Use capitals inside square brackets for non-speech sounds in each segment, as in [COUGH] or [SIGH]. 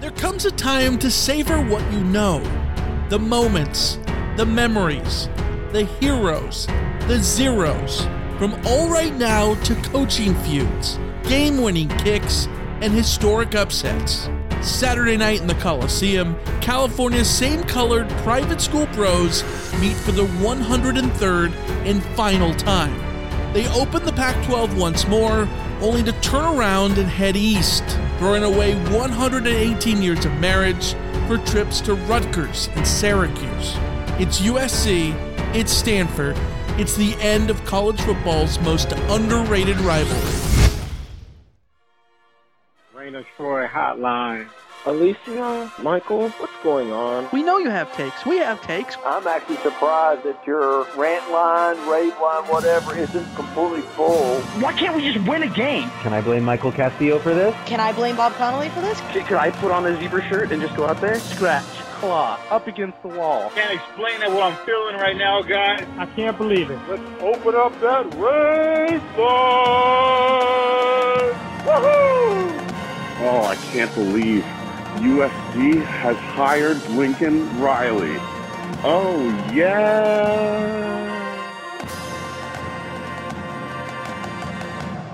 There comes a time to savor what you know the moments, the memories, the heroes, the zeros. From all right now to coaching feuds, game winning kicks, and historic upsets. Saturday night in the Coliseum, California's same colored private school bros meet for the 103rd and final time. They open the Pac 12 once more, only to turn around and head east, throwing away 118 years of marriage for trips to Rutgers and Syracuse. It's USC, it's Stanford, it's the end of college football's most underrated rivalry. Reign of Troy Hotline. Alicia, Michael, what's going on? We know you have takes. We have takes. I'm actually surprised that your rant line, rave line, whatever, isn't completely full. Why can't we just win a game? Can I blame Michael Castillo for this? Can I blame Bob Connolly for this? Could I put on a zebra shirt and just go out there? Scratch, claw, up against the wall. Can't explain it what I'm feeling right now, guys. I can't believe it. Let's open up that race line! Woohoo! Oh, I can't believe USC has hired Lincoln Riley. Oh, yeah.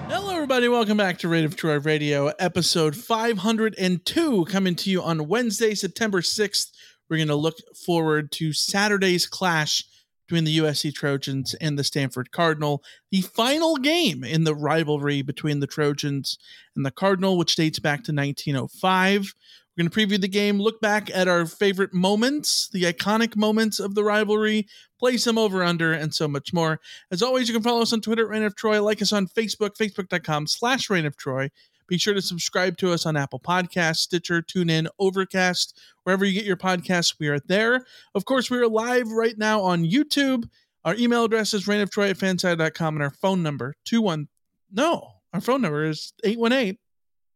Hello, everybody. Welcome back to Reign of Troy Radio, episode 502, coming to you on Wednesday, September 6th. We're going to look forward to Saturday's clash between the USC Trojans and the Stanford Cardinal, the final game in the rivalry between the Trojans and the Cardinal, which dates back to 1905. We're going to preview the game, look back at our favorite moments, the iconic moments of the rivalry, play some over under, and so much more. As always, you can follow us on Twitter Reign of Troy, like us on Facebook, facebook.com slash Reign of Troy. Be sure to subscribe to us on Apple Podcasts, Stitcher, TuneIn, Overcast, wherever you get your podcasts, we are there. Of course, we are live right now on YouTube. Our email address is reignoftroy at fansided.com and our phone number, 21. No, our phone number is 818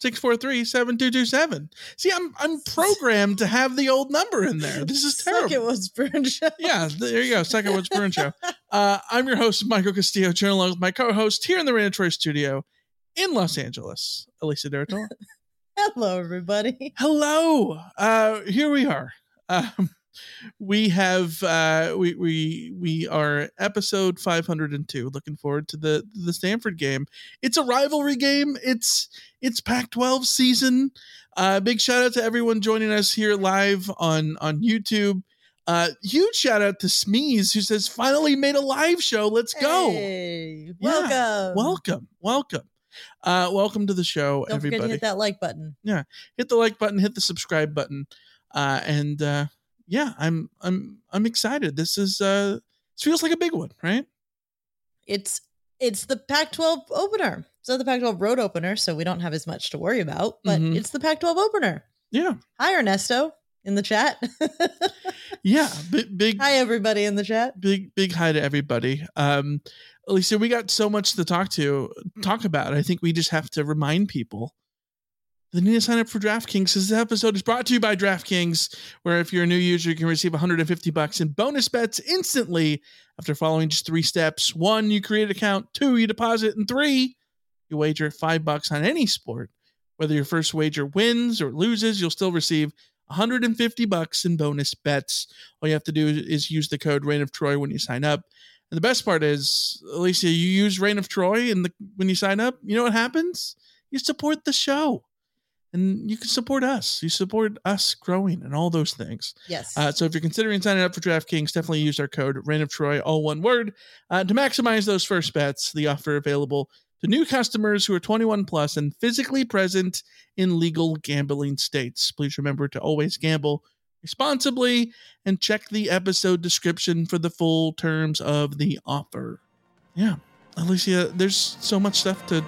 643 7227. See, I'm I'm programmed to have the old number in there. This is terrible. Second was Burn Show. Yeah, there you go. Second Woods Burn Show. Uh, I'm your host, Michael Castillo, joined along with my co host here in the Troy studio in Los Angeles, Alicia de Artola. [LAUGHS] Hello, everybody. Hello. Uh, here we are. Um, we have uh, we we we are episode 502 looking forward to the the stanford game. It's a rivalry game. It's it's pac 12 season. Uh big shout out to everyone joining us here live on on youtube. Uh huge shout out to smeeze who says finally made a live show. Let's go. Hey, Yeah, welcome. welcome. Welcome. Uh welcome to the show Don't forget everybody to hit that like button. Yeah, hit the like button, hit the subscribe button, uh, and uh, yeah, I'm I'm I'm excited. This is uh, this feels like a big one, right? It's it's the Pac-12 opener. It's not the Pac-12 road opener, so we don't have as much to worry about. But Mhm. it's the Pac-12 opener. Yeah, Hi, Ernesto, in the chat. [LAUGHS] yeah, big big Hi, everybody in the chat. big big hi to everybody. Um, Alicia, we got so much to talk to talk about. I think we just have to remind people they need to sign up for DraftKings. because This episode is brought to you by DraftKings, where if you're a new user, you can receive 150 bucks in bonus bets instantly after following just three steps. One, you create an account. Two, you deposit, and three, you wager five bucks on any sport. Whether your first wager wins or loses, you'll still receive 150 bucks in bonus bets. All you have to do is use the code Reign of Troy when you sign up. And the best part is, Alicia, you use Reign of Troy and the when you sign up, you know what happens? You support the show. And you can support us. You support us growing and all those things. Yes. Uh, so if you're considering signing up for DraftKings, definitely use our code Reign of Troy, all one word, uh, to maximize those first bets. The offer available to new customers who are 21 plus and physically present in legal gambling states. Please remember to always gamble responsibly and check the episode description for the full terms of the offer. Yeah, Alicia, there's so much stuff to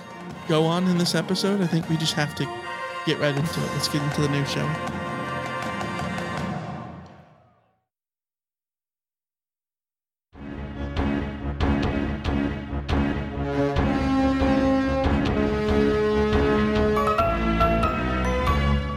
go on in this episode. I think we just have to get right into it. Let's get into the news, shall we?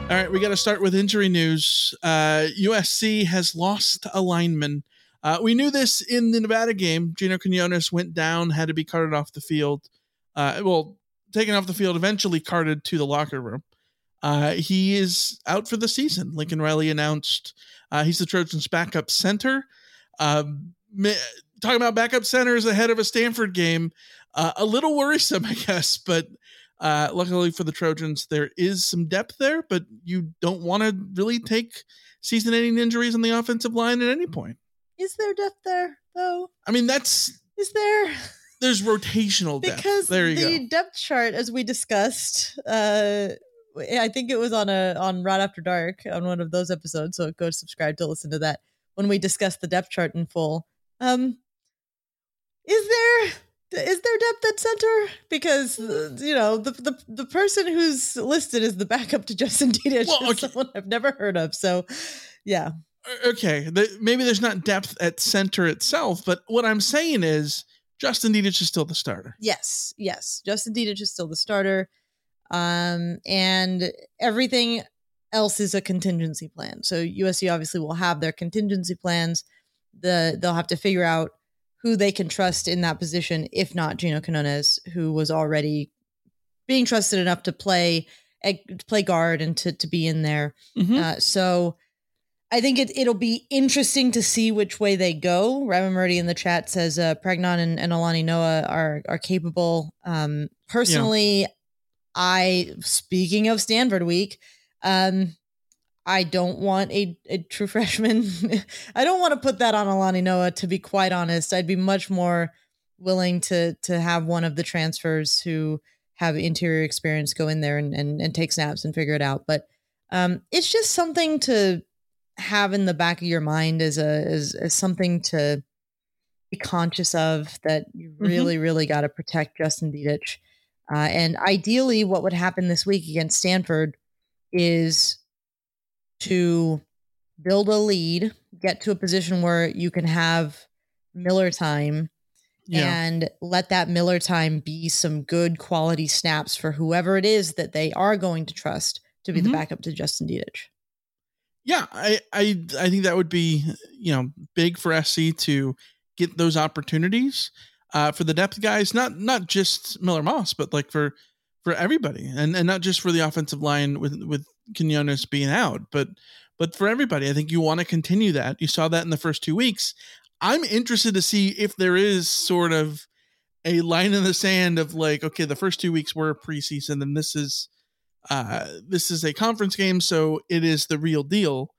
All right, we got to start with injury news. Uh, USC has lost a lineman. Uh, we knew this in the Nevada game. Gino Quinones went down, had to be carted off the field. Uh, well, taken off the field, eventually carted to the locker room. Uh, he is out for the season. Lincoln Riley announced uh, he's the Trojans' backup center. Um, talking about backup centers ahead of a Stanford game, uh, a little worrisome, [LAUGHS] I guess, but uh, luckily for the Trojans, there is some depth there, but you don't want to really take season ending injuries on the offensive line at any point. Is there depth there, though? I mean, that's. Is there? There's rotational depth. Because there you the go. depth chart, as we discussed, uh, I think it was on a on Right After Dark on one of those episodes. So go subscribe to listen to that when we discuss the depth chart in full. Um, is there is there depth at center? Because uh, you know the, the the person who's listed as the backup to Justin [LAUGHS] Dedich Well, is okay. someone I've never heard of. So, yeah, okay, the, maybe there's not depth at center itself, but what I'm saying is Justin Dedich is still the starter. yes, yes, Justin Dedich is still the starter, um, and everything else is a contingency plan. So USC obviously will have their contingency plans. The they'll have to figure out who they can trust in that position, if not Gino Quinones, who was already being trusted enough to play to play guard and to to be in there. Mhm. Uh, so I think it it'll be interesting to see which way they go. Raven Murdy in the chat says uh, Pregnon and, and Alani Noa are are capable. Um, personally, I speaking of Stanford week, um, I don't want a, a true [LAUGHS] freshman. I don't want to put that on Alani Noa. To be quite honest, I'd be much more willing to to have one of the transfers who have interior experience go in there and and, and take snaps and figure it out. But um, it's just something to have in the back of your mind as a as, as something to be conscious of that you really really got to protect Justin Dedich. Uh, and ideally, what would happen this week against Stanford is to build a lead, get to a position where you can have Miller time Yeah. and let that Miller time be some good quality snaps for whoever it is that they are going to trust to be Mhm. the backup to Justin Dedich. Yeah, I, I I think that would be you know big for SC to get those opportunities uh, for the depth guys, not not just Miller Moss, but like for for everybody, and and not just for the offensive line with with Quinones being out, but but for everybody. I think you want to continue that. You saw that in the first two weeks. I'm interested to see if there is sort of a line in the sand of like, okay, the first two weeks were preseason, and this is uh, this is a conference game, so it is the real deal,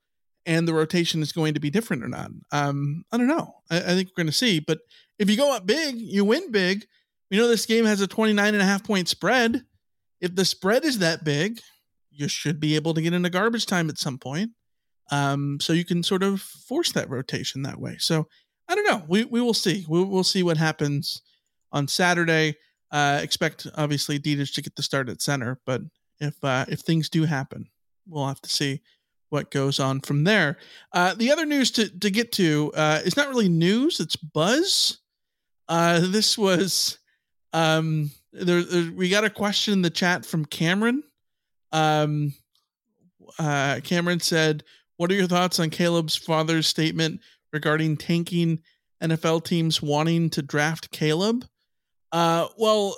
and the rotation is going to be different or not. Um, I don't know. I, I think we're going to see. But if you go up big, you win big. We know this game has a 29 and a half point spread. If the spread is that big, you should be able to get into garbage time at some point. Um, so you can sort of force that rotation that way. So I don't know. We, we will see. We, we'll see what happens on Saturday. Uh, expect obviously Dedich to get the start at center, but if uh, if things do happen, we'll have to see what goes on from there. Uh, the other news to to get to uh, is not really news; it's buzz. Uh, this was um, there, there. We got a question in the chat from Cameron. Um, uh, Cameron said, "What are your thoughts on Caleb's father's statement regarding tanking NFL teams wanting to draft Caleb?" Uh, well,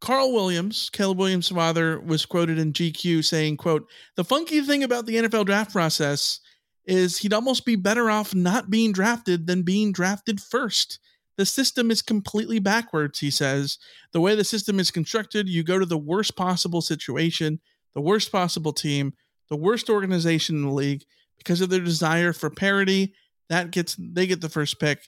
Carl Williams, Caleb Williams' father, was quoted in GQ saying, quote, the funky thing about the NFL draft process is he'd almost be better off not being drafted than being drafted first. The system is completely backwards, he says. The way the system is constructed, you go to the worst possible situation, the worst possible team, the worst organization in the league because of their desire for parity. That gets they get the first pick.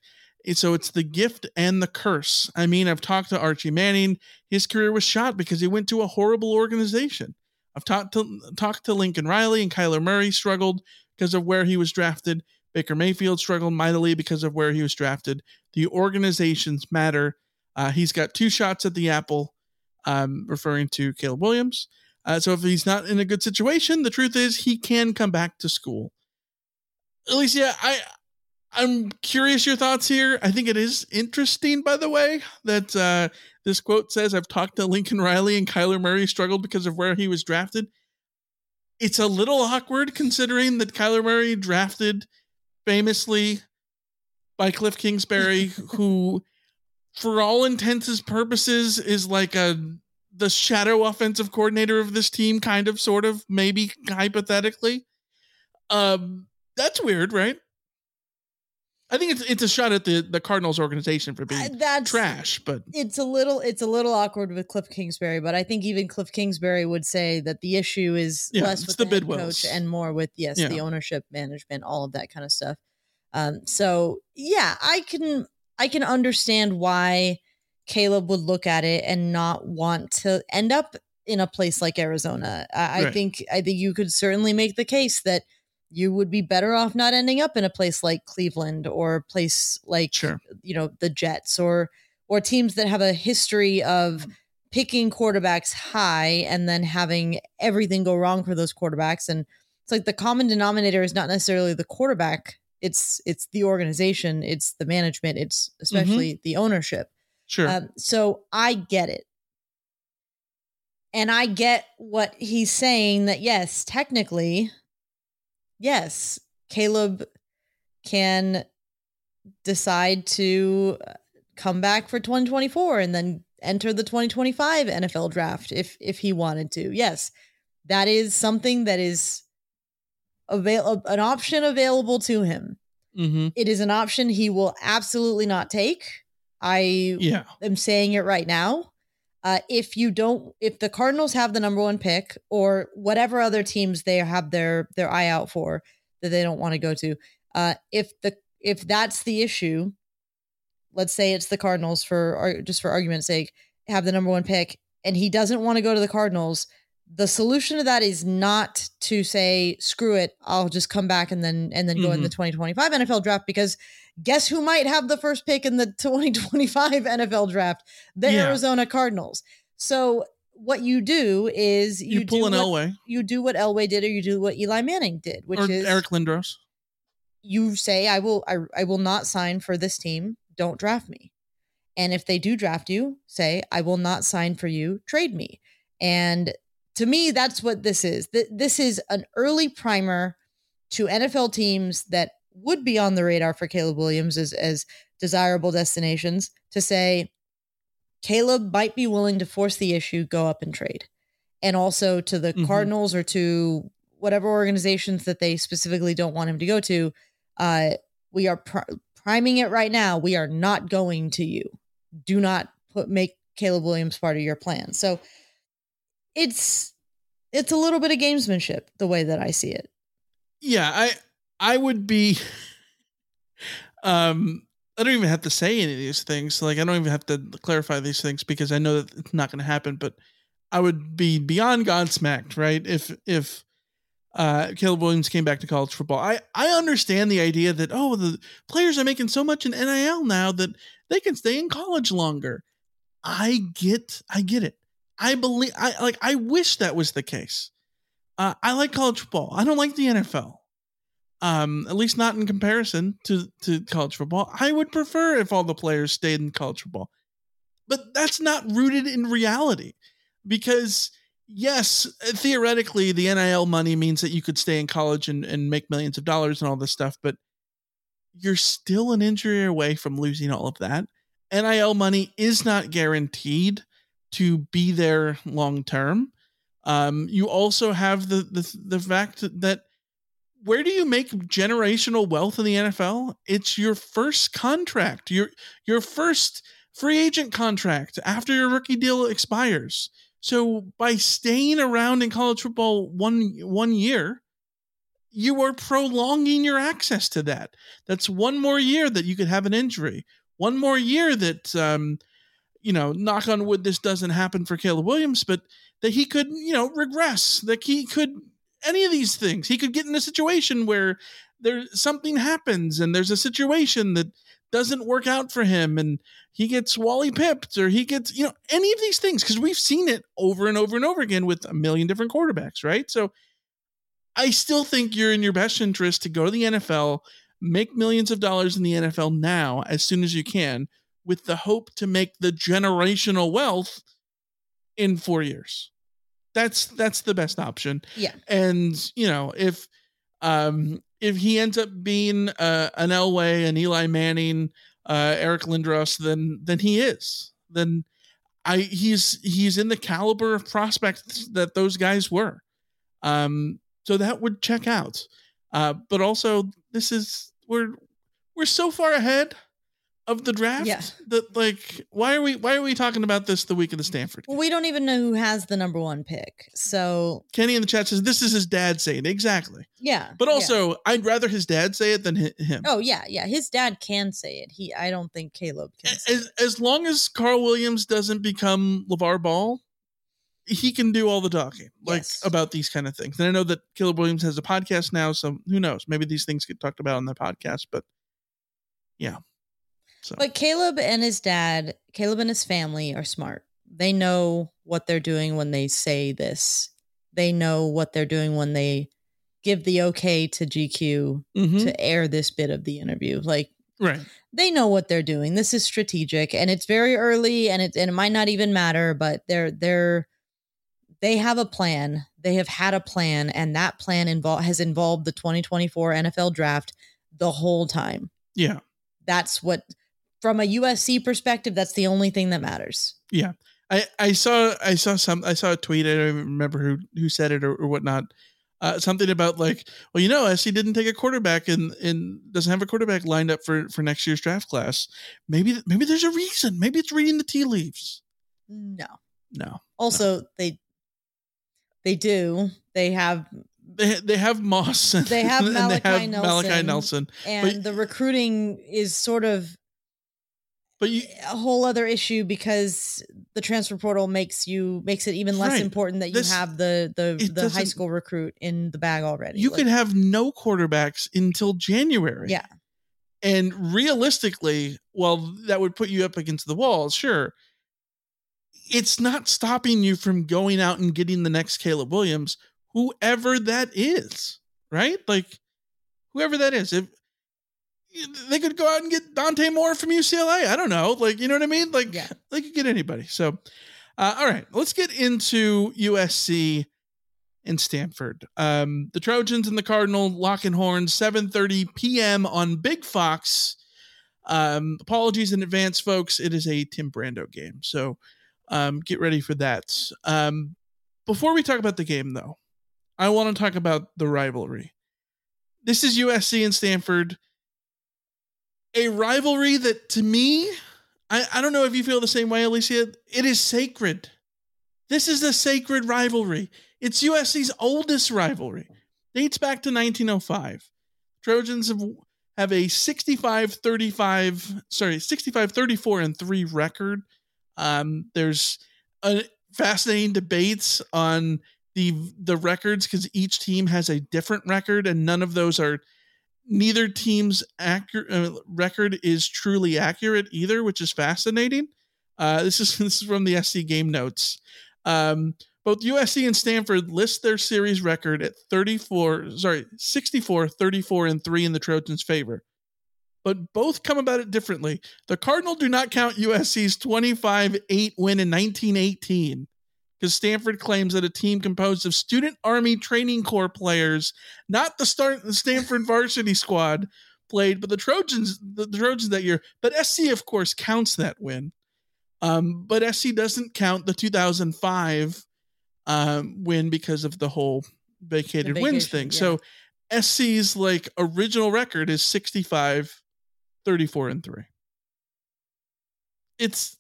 So it's the gift and the curse. I mean, I've talked to Archie Manning. His career was shot because he went to a horrible organization. I've talked to talked to Lincoln Riley and Kyler Murray struggled because of where he was drafted. Baker Mayfield struggled mightily because of where he was drafted. The organizations matter. Uh, he's got two shots at the apple, um, referring to Caleb Williams. Uh, so if he's not in a good situation, the truth is he can come back to school. Alicia, I I'm curious your thoughts here. I think it is interesting, by the way, that uh, this quote says, "I've talked to Lincoln Riley and Kyler Murray struggled because of where he was drafted." It's a little awkward considering that Kyler Murray drafted famously by Cliff Kingsbury, [LAUGHS] who, for all intents and purposes, is like a the shadow offensive coordinator of this team, kind of, sort of, maybe hypothetically. Um, that's weird, right? I think it's it's a shot at the the Cardinals organization for being Uh, that's trash, but it's a little it's a little awkward with Cliff Kingsbury, but I think even Cliff Kingsbury would say that the issue is Yeah, less with the the, head coach and more with yes Yeah. the ownership, management, all of that kind of stuff. Um, so yeah, I can I can understand why Caleb would look at it and not want to end up in a place like Arizona. I, I think I think you could certainly make the case that you would be better off not ending up in a place like Cleveland or a place like Sure. you know the Jets or or teams that have a history of picking quarterbacks high and then having everything go wrong for those quarterbacks. And it's like the common denominator is not necessarily the quarterback. It's it's the organization. It's the management. It's especially the ownership. Sure. um, so I get it. And I get what he's saying that yes, technically, yes, Caleb can decide to uh, come back for 2024 and then enter the 2025 NFL draft if if he wanted to. Yes. That is something that is avail- an option available to him. mm-hmm. It is an option he will absolutely not take. I Yeah. am saying it right now. Uh, if you don't, if the Cardinals have the number one pick or whatever other teams they have their their eye out for that they don't want to go to, uh, if the if that's the issue, let's say it's the Cardinals for just for argument's sake, have the number one pick, and he doesn't want to go to the Cardinals. The solution to that is not to say screw it, I'll just come back and then and then go in the mm-hmm. 2025 NFL draft because guess who might have the first pick in the [LAUGHS] 2025 NFL draft? The Yeah. Arizona Cardinals. So what you do is you, You, pull do an what, Elway You do what Elway did, or you do what Eli Manning did, which or is Eric Lindros. you say I will I, I will not sign for this team. Don't draft me. And if they do draft you, say I will not sign for you. Trade me. And to me, that's what this is. This is an early primer to NFL teams that would be on the radar for Caleb Williams as as desirable destinations to say Caleb might be willing to force the issue, go up and trade. And also to the Mhm. Cardinals or to whatever organizations that they specifically don't want him to go to, uh, we are pr- priming it right now. We are not going to you. Do not put make Caleb Williams part of your plan. So it's it's a little bit of gamesmanship the way that I see it. Yeah, I I would be [LAUGHS] um I don't even have to say any of these things. Like I don't even have to clarify these things because I know that it's not going to happen, but I would be beyond godsmacked, right? If if uh Caleb Williams came back to college football. I I understand the idea that oh, the players are making so much in NIL now that they can stay in college longer. I get I get it. I believe I like I wish that was the case. Uh, I like college football. I don't like the NFL. Um, at least not in comparison to to college football. I would prefer if all the players stayed in college football, but that's not rooted in reality. Because yes, theoretically, the NIL money means that you could stay in college and, and make millions of dollars and all this stuff, but you're still an injury away from losing all of that. NIL money is not guaranteed to be there long term. Um, you also have the, the the fact that where do you make generational wealth in the NFL? It's your first contract, your your first free agent contract after your rookie deal expires. So by staying around in college football one one year, you are prolonging your access to that. That's one more year that you could have an injury. One more year that um, you know, knock on wood, this doesn't happen for Caleb Williams, but that he could, you know, regress, that he could any of these things. He could get in a situation where there something happens and there's a situation that doesn't work out for him and he gets Wally pipped or he gets, you know, any of these things because we've seen it over and over and over again with a million different quarterbacks, right? So I still think you're in your best interest to go to the NFL, make millions of dollars in the NFL now as soon as you can with the hope to make the generational wealth in 4 years. That's that's the best option. Yeah. And, you know, if um if he ends up being uh, an Elway, an Eli Manning, uh, Eric Lindros, then then he is. Then I he's he's in the caliber of prospects that those guys were. Um, so that would check out. Uh, but also this is we're we're so far ahead of the draft Yeah. that like why are we why are we talking about this the week of the Stanford? Well, we don't even know who has the number one pick. So Kenny in the chat says this is his dad saying exactly. yeah. But yeah. also, I'd rather his dad say it than him. Oh yeah, yeah. His dad can say it. He I don't think Caleb can say as, as long as Carl Williams doesn't become LeVar Ball, he can do all the talking, like Yes. about these kind of things. And I know that Caleb Williams has a podcast now, so who knows? Maybe these things get talked about on the podcast. But yeah, so But Caleb and his dad, Caleb and his family are smart. They know what they're doing when they say this. They know what they're doing when they give the okay to GQ Mhm. to air this bit of the interview. Like right, they know what they're doing. This is strategic and it's very early and it and it might not even matter, but they're they're they have a plan. They have had a plan and that plan involve has involved the 2024 NFL draft the whole time. yeah, That's what from a USC perspective, that's the only thing that matters. yeah. I, I saw I saw some I saw a tweet. I don't even remember who who said it or, or whatnot. Uh, something about like, well, you know, SC didn't take a quarterback and and doesn't have a quarterback lined up for for next year's draft class. Maybe maybe there's a reason. Maybe it's reading the tea leaves. No. No, Also, they they do. They have they they have Moss. And, They have [LAUGHS] and Malachi Malachi Nelson. Nelson. and the recruiting is sort of But you a whole other issue because the transfer portal makes you makes it even less Right. important that you have the the the high school recruit in the bag already. you Like, could have no quarterbacks until January. yeah, And realistically, well, that would put you up against the wall, sure. It's not stopping you from going out and getting the next Caleb Williams, whoever that is, right? Like whoever that is. If they could go out and get Dante Moore from UCLA, I don't know. Like, you know what I mean? Like Yeah. they could get anybody. So uh, all right, let's get into USC and Stanford. Um, the Trojans and the Cardinal lock locking horns, 7:30 p.m. on Big Fox. Um, apologies in advance, folks. It is a Tim Brando game, so um, get ready for that. Um, before we talk about the game, though, I want to talk about the rivalry. This is USC and Stanford, a rivalry that, to me, I, I don't know if you feel the same way, Alicia. It is sacred. This is a sacred rivalry. It's USC's oldest rivalry. Dates back to 1905. Trojans have, have a 65 35, sorry, 65 34 and 3 record. Um, there's a fascinating debates on the the records because each team has a different record and none of those are neither team's accurate uh, record is truly accurate either, which is fascinating. Uh, this is [LAUGHS] this is from the SC game notes. Um, both USC and Stanford list their series record at 34, sorry, 64, 34, and 3 in the Trojans' favor. But both come about it differently. The Cardinal do not count USC's 25 8 win in 1918 because Stanford claims that a team composed of Student Army Training Corps players, not the start the Stanford varsity squad, played, but the Trojans, the, the Trojans that year. But SC, of course, counts that win. Um, but SC doesn't count the 2005 um, win because of the whole vacated The wins thing. So SC's like original record is 65, 34, and 3. It's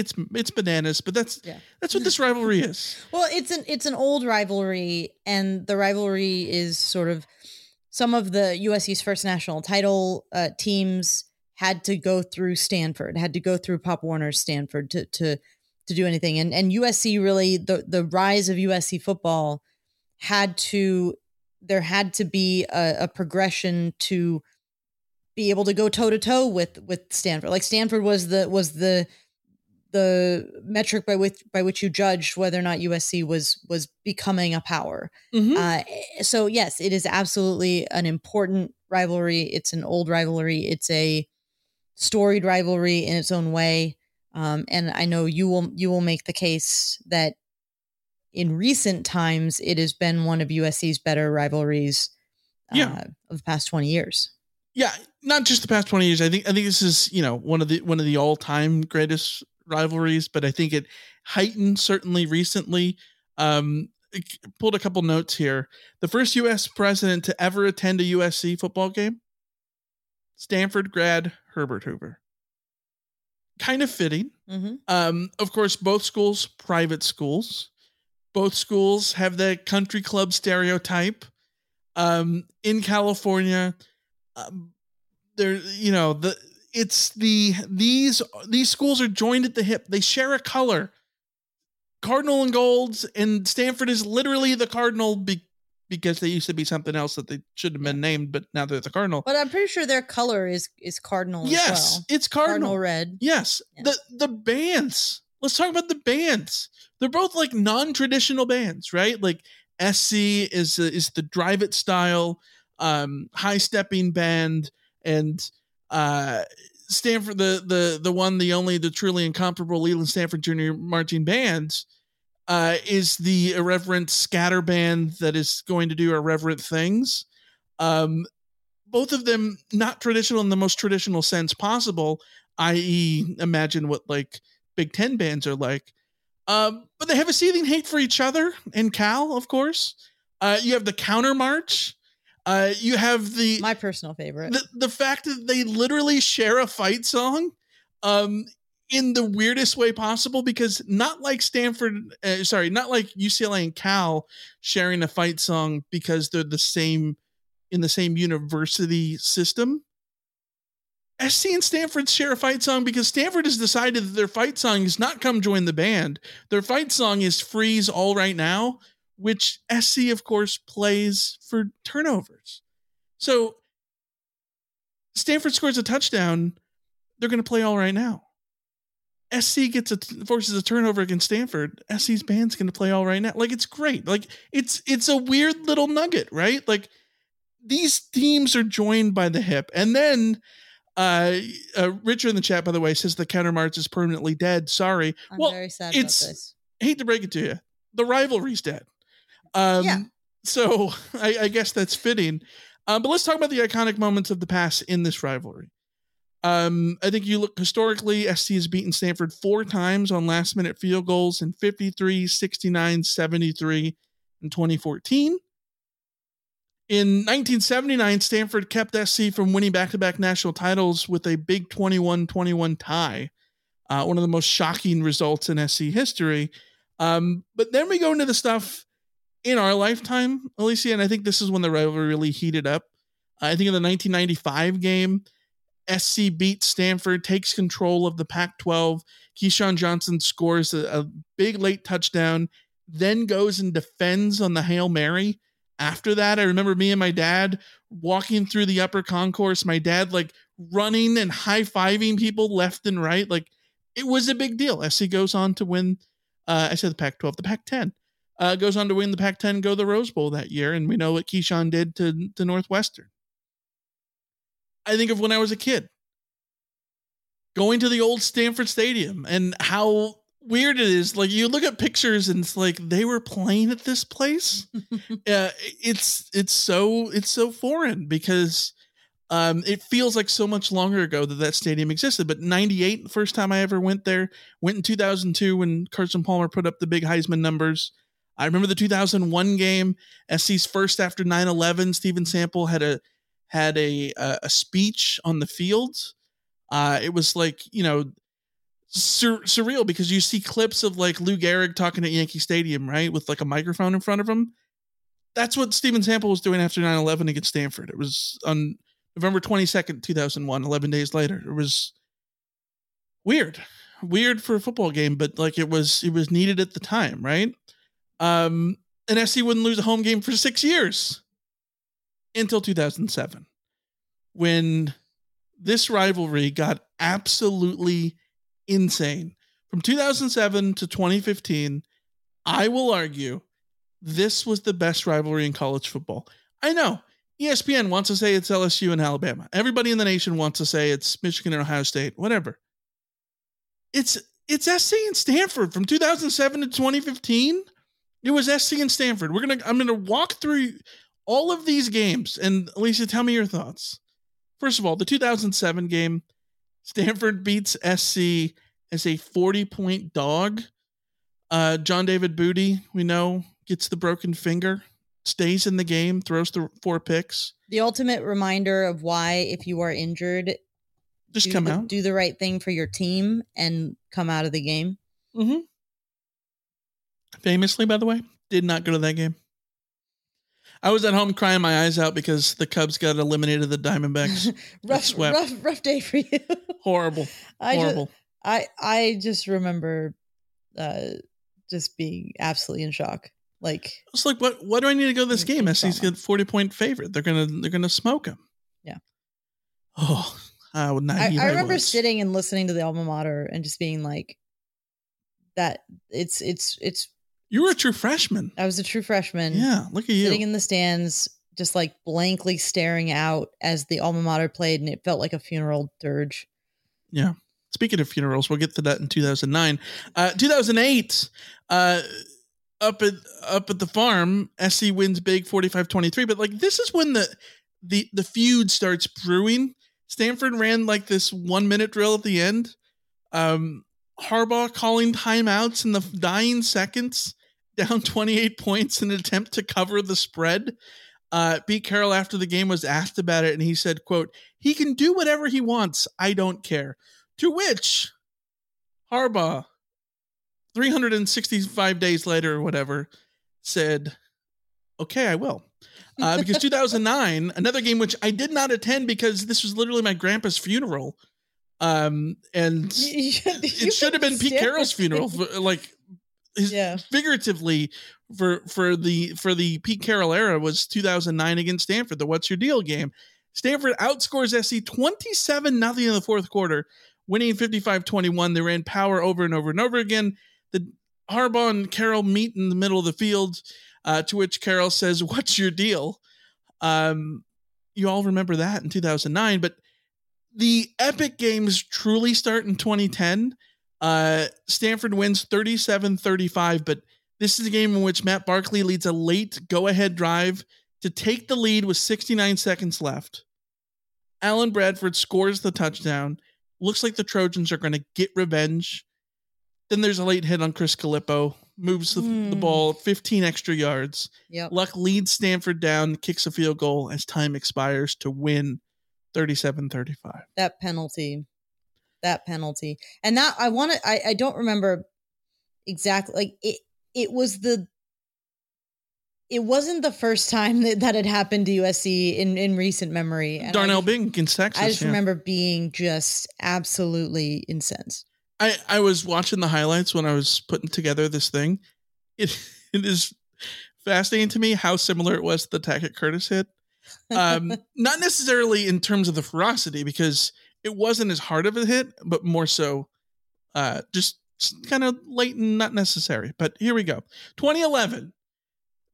it's it's bananas, but that's Yeah. that's what this rivalry is. [LAUGHS] Well, it's an it's an old rivalry, and the rivalry is sort of some of the USC's first national title uh, teams had to go through Stanford, had to go through Pop Warner's Stanford to to to do anything, and and USC really the the rise of USC football had to there had to be a, a progression to be able to go toe to toe with with Stanford. Like Stanford was the was the the metric by which by which you judged whether or not USC was was becoming a power. Mhm. Uh, so yes, it is absolutely an important rivalry. It's an old rivalry. It's a storied rivalry in its own way. Um, and I know you will you will make the case that in recent times it has been one of USC's better rivalries uh, Yeah. of the past twenty years. yeah, not just the past 20 years. I think I think this is, you know, one of the one of the all-time greatest rivalries, but I think it heightened certainly recently. Um pulled a couple notes here. The first US president to ever attend a USC football game, Stanford grad Herbert Hoover. Kind of fitting. Mm-hmm. Um, of course, both schools private schools. Both schools have the country club stereotype. Um, in California, um, there, you know, the it's the these these schools are joined at the hip. They share a color, cardinal and golds, and Stanford is literally the cardinal be, because they used to be something else that they should have been named, but now they're the cardinal. But I'm pretty sure their color is is cardinal. as Yes, well. it's cardinal. Cardinal red. Yes. The the bands. Let's talk about the bands. They're both like non-traditional bands, right? Like SC is is the drive it style, um, high stepping band, and uh Stanford the the the one, the only, the truly incomparable Leland Stanford Junior marching band uh is the irreverent scatter band that is going to do irreverent things. Um both of them not traditional in the most traditional sense possible, i.e., imagine what like Big Ten bands are like. Um, but they have a seething hate for each other and Cal, of course. Uh, you have the counter march. Uh, you have the my personal favorite. The, the fact that they literally share a fight song, um, in the weirdest way possible because not like Stanford, uh, sorry, not like UCLA and Cal sharing a fight song because they're the same in the same university system. SC and Stanford share a fight song because Stanford has decided that their fight song is not come join the band. Their fight song is freeze all right now, which SC, of course, plays for turnovers. So Stanford scores a touchdown, they're going to play all right now. SC gets a forces a turnover against Stanford. SC's band's going to play all right now. Like it's great. Like it's it's a weird little nugget, right? Like these teams are joined by the hip, and then uh, uh Richard in the chat, by the way, says the counter march is permanently dead. Sorry. I'm well, very sad it's about this. Hate to break it to you, the rivalry's dead. Um, Yeah. So [LAUGHS] I, I guess that's fitting. Um, but let's talk about the iconic moments of the past in this rivalry. Um, I think you look historically, SC has beaten Stanford four times on last minute field goals in 53, 69, 73, and 2014. In 1979, Stanford kept SC from winning back to back national titles with a big 21 21 tie, uh, one of the most shocking results in SC history. Um, but then we go into the stuff in our lifetime, Alicia, and I think this is when the rivalry really heated up. I think in the 1995 game, SC beats Stanford, takes control of the Pac 12. Keyshawn Johnson scores a, a big late touchdown, then goes and defends on the Hail Mary. After that, I remember me and my dad walking through the upper concourse, my dad like running and high fiving people left and right. Like it was a big deal. SC goes on to win, uh, I said the Pac 12, the Pac 10. Uh, goes on to win the Pac 10, go to the Rose Bowl that year. And we know what Keyshawn did to, to Northwestern. I think of when I was a kid going to the old Stanford Stadium and how weird it is. Like you look at pictures and it's like they were playing at this place. [LAUGHS] uh, it's it's so it's so foreign because um, it feels like so much longer ago that that stadium existed. But '98, the first time I ever went there, went in 2002 when Carson Palmer put up the big Heisman numbers. I remember the 2001 game, SC's first after 9/11. Steven Sample had a had a a, speech on the field. Uh, it was like you know sur- surreal because you see clips of like Lou Gehrig talking at Yankee Stadium, right, with like a microphone in front of him. That's what Steven Sample was doing after 9/11 against Stanford. It was on November 22nd, 2001, 11 days later. It was weird. Weird for a football game, but like it was it was needed at the time, right? Um and SC wouldn't lose a home game for 6 years until 2007 when this rivalry got absolutely insane. From 2007 to 2015, I will argue this was the best rivalry in college football. I know ESPN wants to say it's LSU and Alabama. Everybody in the nation wants to say it's Michigan and Ohio State, whatever. It's it's SC and Stanford from 2007 to 2015. It was SC and Stanford. We're gonna I'm gonna walk through all of these games and Alicia, tell me your thoughts. First of all, the 2007 game, Stanford beats SC as a 40 point dog. Uh, John David Booty, we know, gets the broken finger, stays in the game, throws the four picks. The ultimate reminder of why, if you are injured, Just come the, out. do the right thing for your team and come out of the game. Mm-hmm. Famously, by the way, did not go to that game. I was at home crying my eyes out because the Cubs got eliminated the Diamondbacks. [LAUGHS] rough, rough, rough day for you. [LAUGHS] Horrible. I just, Horrible. I I just remember uh just being absolutely in shock. Like It's like what what do I need to go to this game? SC's got 40 point favorite. They're gonna they're gonna smoke him. Yeah. Oh, I, naive I I, remember was. sitting and listening to the alma mater and just being like that it's it's it's You were a true freshman. I was a true freshman. Yeah, look at you. Sitting in the stands, just like blankly staring out as the alma mater played, and it felt like a funeral dirge. Yeah. Speaking of funerals, we'll get to that in 2009. Uh, 2008, uh, up at up at the farm, SC wins big 45-23. But like this is when the the the feud starts brewing. Stanford ran like this one minute drill at the end. Um, Harbaugh calling timeouts in the dying seconds, down [LAUGHS] 28 points in an attempt to cover the spread. Uh, Pete Carroll after the game was asked about it, and he said, "quote He can do whatever he wants. I don't care." To which Harbaugh, 365 days later or whatever, said, "Okay, I will." Uh, because [LAUGHS] 2009, another game which I did not attend because this was literally my grandpa's funeral, um, and it should have been Pete Carroll's funeral, like his, figuratively for for the for the Pete Carroll era was 2009 against Stanford, the What's Your Deal game. Stanford outscores SC 27 nothing in the fourth quarter, winning 55-21. They ran power over and over and over again. The Harbaugh and Carroll meet in the middle of the field, uh, to which Carroll says, "What's your deal?" Um, you all remember that in 2009, but the epic games truly start in 2010. Uh, Stanford wins 37 35, but this is a game in which Matt Barkley leads a late go ahead drive to take the lead with 69 seconds left. Allen Bradford scores the touchdown. Looks like the Trojans are going to get revenge. Then there's a late hit on Chris Galippo, moves the, the Mm. ball 15 extra yards. Yep. Luck leads Stanford down, kicks a field goal as time expires to win 37 35. that penalty that penalty and that i want to I, I don't remember exactly like it it was the it wasn't the first time that that had happened to usc in in recent memory and Darnell just- Bing against Texas. i just yeah. remember being just absolutely incensed I, I was watching the highlights when I was putting together this thing. It [LAUGHS] it is fascinating to me how similar it was to the Tackett Curtis hit. Um, [LAUGHS] not necessarily in terms of the ferocity, because it wasn't as hard of a hit, but more so uh, just kind of late and not necessary. But here we go. 2011,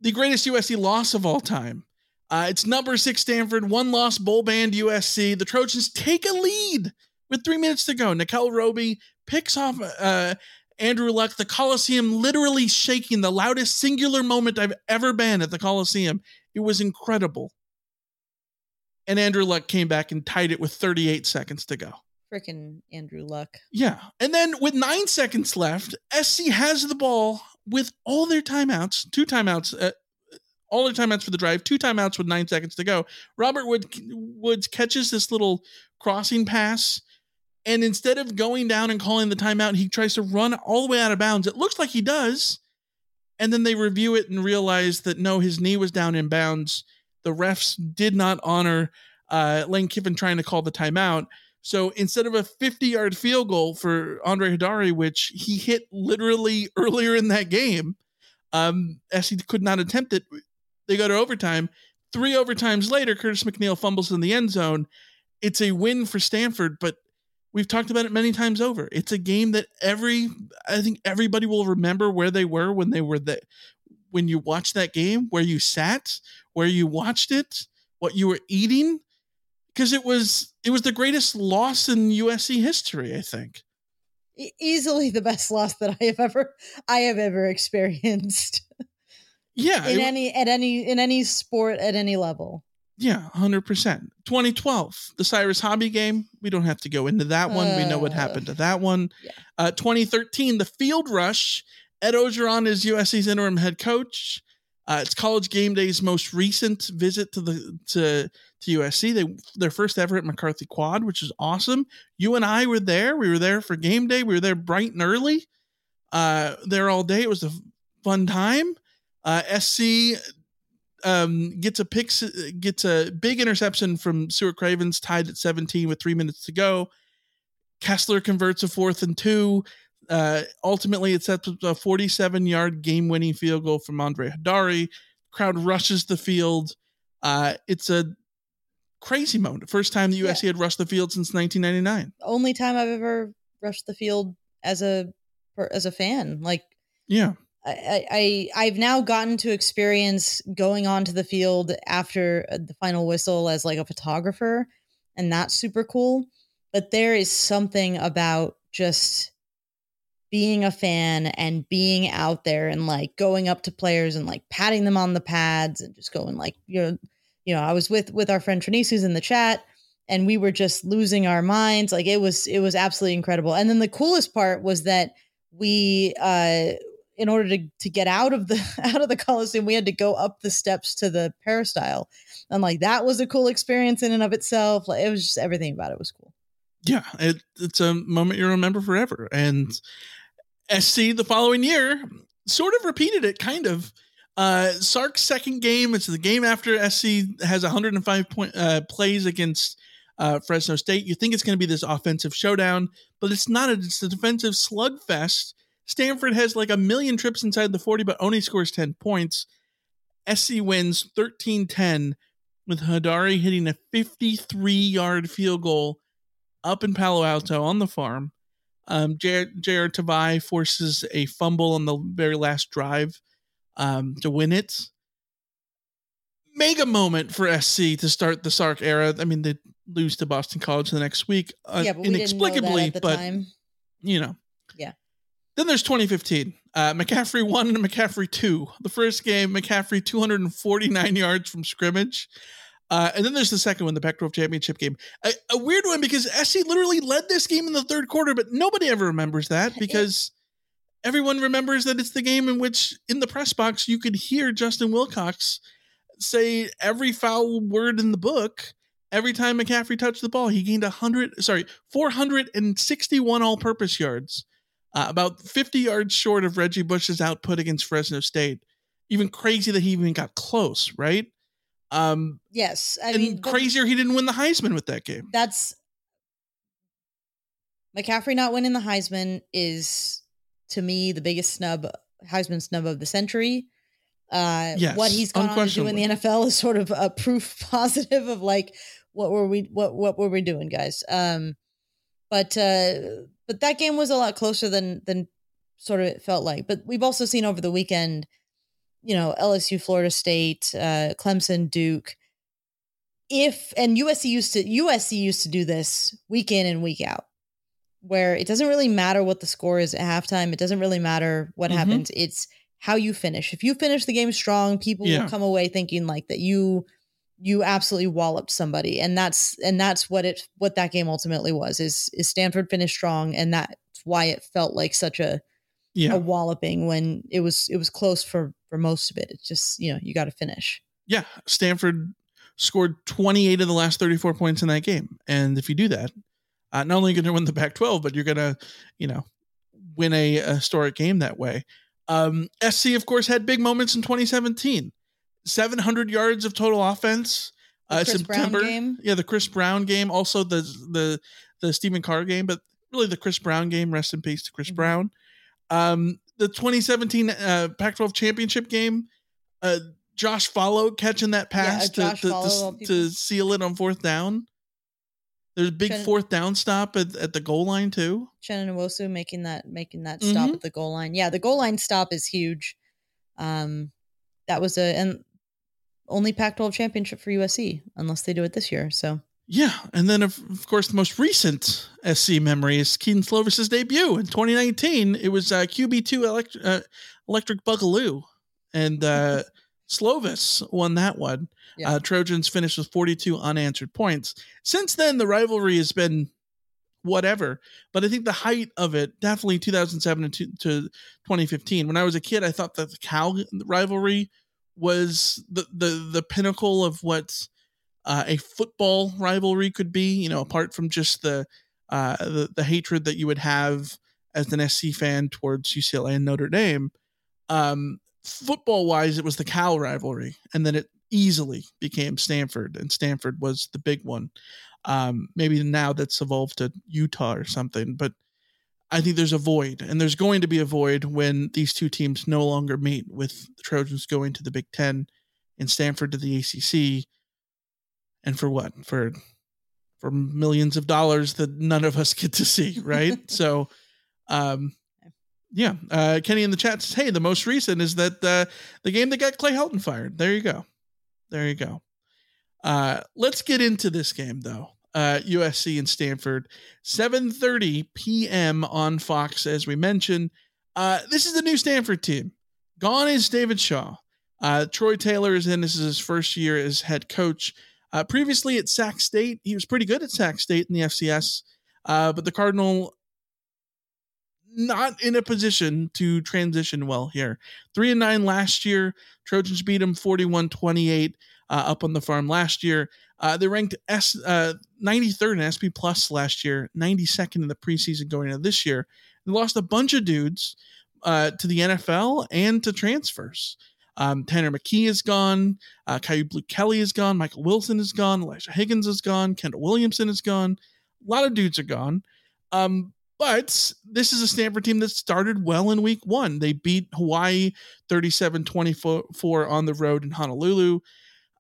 the greatest USC loss of all time. Uh, it's number six Stanford, one loss bowl band USC. The Trojans take a lead with three minutes to go. Nickell Robey picks off uh, Andrew Luck. The Coliseum literally shaking, the loudest singular moment I've ever been at the Coliseum. It was incredible. And Andrew Luck came back and tied it with 38 seconds to go. freaking andrew luck Yeah. And then with nine seconds left, SC has the ball with all their timeouts, two timeouts, uh, all their timeouts for the drive, two timeouts with nine seconds to go. Robert Wood, Woods catches this little crossing pass. And instead of going down and calling the timeout, he tries to run all the way out of bounds. It looks like he does. And then they review it and realize that no, his knee was down in bounds. The refs did not honor uh, Lane Kiffin trying to call the timeout. So instead of a 50 yard field goal for Andre Heidari, which he hit literally [LAUGHS] earlier in that game, um, as he could not attempt it, they go to overtime. Three overtimes later, Curtis McNeal fumbles in the end zone, it's a win for Stanford, but we've talked about it many times over. It's a game that every I think everybody will remember where they were when they were the when you watched that game, where you sat, where you watched it, what you were eating because it was it was the greatest loss in USC history, I think. Easily the best loss that I have ever I have ever experienced. Yeah, in it- any at any in any sport at any level. Yeah, 100%. 2012, the Cyrus Hobbi game. We don't have to go into that one. we know what Uh, happened to that one. Uh, 2013, the Field Rush. Ed Orgeron is USC's interim head coach. Uh, it's College Game Day's most recent visit to the to to USC. They their first ever at McCarthy Quad, which is awesome. You and I were there. We were there for game day. We were there bright and early. Uh, there all day. It was a fun time. Uh, SC um, gets a pick, gets a big interception from Su'a Cravens, tied at 17 with three minutes to go. Kessler converts a fourth and two. Uh, ultimately, it sets up a 47 yard game winning field goal from Andre Heidari. Crowd rushes the field. Uh, it's a crazy moment. First time the USC had rushed the field since 1999. Only time I've ever rushed the field as a as a fan. Like Yeah. I, I I've now gotten to experience going onto the field after uh, the final whistle as like a photographer, and that's super cool. But there is something about just being a fan and being out there and like going up to players and like patting them on the pads and just going like you know you know I was with with our friend Trinice who's in the chat and we were just losing our minds. Like it was it was absolutely incredible. And then the coolest part was that we uh in order to to get out of the [LAUGHS] out of the coliseum we had to go up the steps to the peristyle. And like that was a cool experience in and of itself. Like it was just everything about it was cool. Yeah, it, it's a moment you remember forever. And SC the following year sort of repeated it, kind of. Uh, Sark's second game, it's the game after SC has 105 point uh, plays against uh, Fresno State. You think it's going to be this offensive showdown, but it's not. It's a defensive slugfest. Stanford has like a million trips inside the 40, but only scores 10 points. SC wins 13 10 with Heidari hitting a 53 yard field goal up in Palo Alto on the farm. Um, J.R. Tavai forces a fumble on the very last drive um, to win it. Mega moment for SC to start the Sark era. I mean, they lose to Boston College the next week, uh, yeah but we didn't know inexplicably, that at the but time you know. Yeah. Then there's 2015. Uh, McCaffrey one and McCaffrey two. The first game, McCaffrey 249 yards from scrimmage. Uh, and then there's the second one, the Pac-12 championship game. A, a weird one because SC literally led this game in the third quarter, but nobody ever remembers that because everyone remembers that it's the game in which, in the press box, you could hear Justin Wilcox say every foul word in the book every time McCaffrey touched the ball. He gained 100, sorry, 461 all-purpose yards, uh, about 50 yards short of Reggie Bush's output against Fresno State. Even crazy that he even got close, right? Um, yes i and mean crazier he didn't win the Heisman with that game. that's mccaffrey not winning the heisman is to me the biggest snub heisman snub of the century. Uh Yes, what he's gone on to do in the nfl is sort of a [LAUGHS] proof positive of like what were we what what were we doing guys? Um but uh but that game was a lot closer than than sort of it felt like. But we've also seen over the weekend you know lsu florida state uh clemson duke if and usc used to usc used to do this week in and week out where it doesn't really matter what the score is at halftime it doesn't really matter what Mhm. happens it's how you finish if you finish the game strong people Yeah. will come away thinking like that you you absolutely walloped somebody and that's and that's what it what that game ultimately was is is stanford finished strong and that's why it felt like such a Yeah. a walloping when it was it was close for for most of it it's just you know you got to finish Yeah, Stanford scored 28 of the last 34 points in that game. And if you do that, uh, not only are you going to win the Pac 12, but you're going to, you know, win a, a historic game that way. Um, SC, of course, had big moments in 2017 700 yards of total offense. The Uh, September, game? yeah, the Chris Brown game, also the the the Stephen Carr game, but really the Chris Brown game. Rest in peace to Chris Mm-hmm. Brown. Um, the 2017 uh, Pac-12 championship game, uh, Josh Falo catching that pass Josh to, to, Falo, of all to, to seal it on fourth down. There's a big fourth down stop at, at the goal line too. Uchenna Nwosu making that making that stop Mhm. at the goal line. Yeah, the goal line stop is huge. Um, that was a and only Pac-12 championship for USC, unless they do it this year. So Yeah, and then of, of course the most recent SC memory is Kedon Slovis's debut in 2019. It was uh, QB2 elect- uh, Electric Boogaloo, and uh, Slovis won that one. Yeah. Uh, Trojans finished with 42 unanswered points. Since then, the rivalry has been whatever, but I think the height of it definitely 2007 to, to 2015. When I was a kid, I thought that the Cal rivalry was the the the pinnacle of what uh, a football rivalry could be. You know, apart from just the uh, the the hatred that you would have as an SC fan towards UCLA and Notre Dame. Um, football wise, it was the Cal rivalry, and then it easily became Stanford, and Stanford was the big one. Um, maybe now that's evolved to Utah or something, but I think there's a void, and there's going to be a void when these two teams no longer meet, with the Trojans going to the Big Ten and Stanford to the ACC. And for what? For for millions of dollars that none of us get to see, [LAUGHS] right? so, um, yeah. Uh, Kenny in the chat says, "Hey, the most recent is that uh, the game that got Clay Helton fired." There you go. There you go. Uh, let's get into this game though. Uh, USC and Stanford, 7:30 p.m. on Fox, as we mentioned. Uh, this is the new Stanford team. Gone is David Shaw. Uh, Troy Taylor is in. This is his first year as head coach. Uh, previously at Sac State, he was pretty good at Sac State in the FCS, uh, but the Cardinal not in a position to transition well here. Three and nine last year. Trojans beat him 41 28 uh, up on the farm last year. Uh, they ranked S uh, 93rd in SP Plus last year, 92nd in the preseason going into this year. They lost a bunch of dudes uh, to the NFL and to transfers. Um, Tanner McKee is gone. Uh, Kyu Blu Kelly is gone. Michael Wilson is gone. Elijah Higgins is gone. Kendall Williamson is gone. A lot of dudes are gone. Um, but this is a Stanford team that started well in week one. They beat Hawaii 37 24 on the road in Honolulu.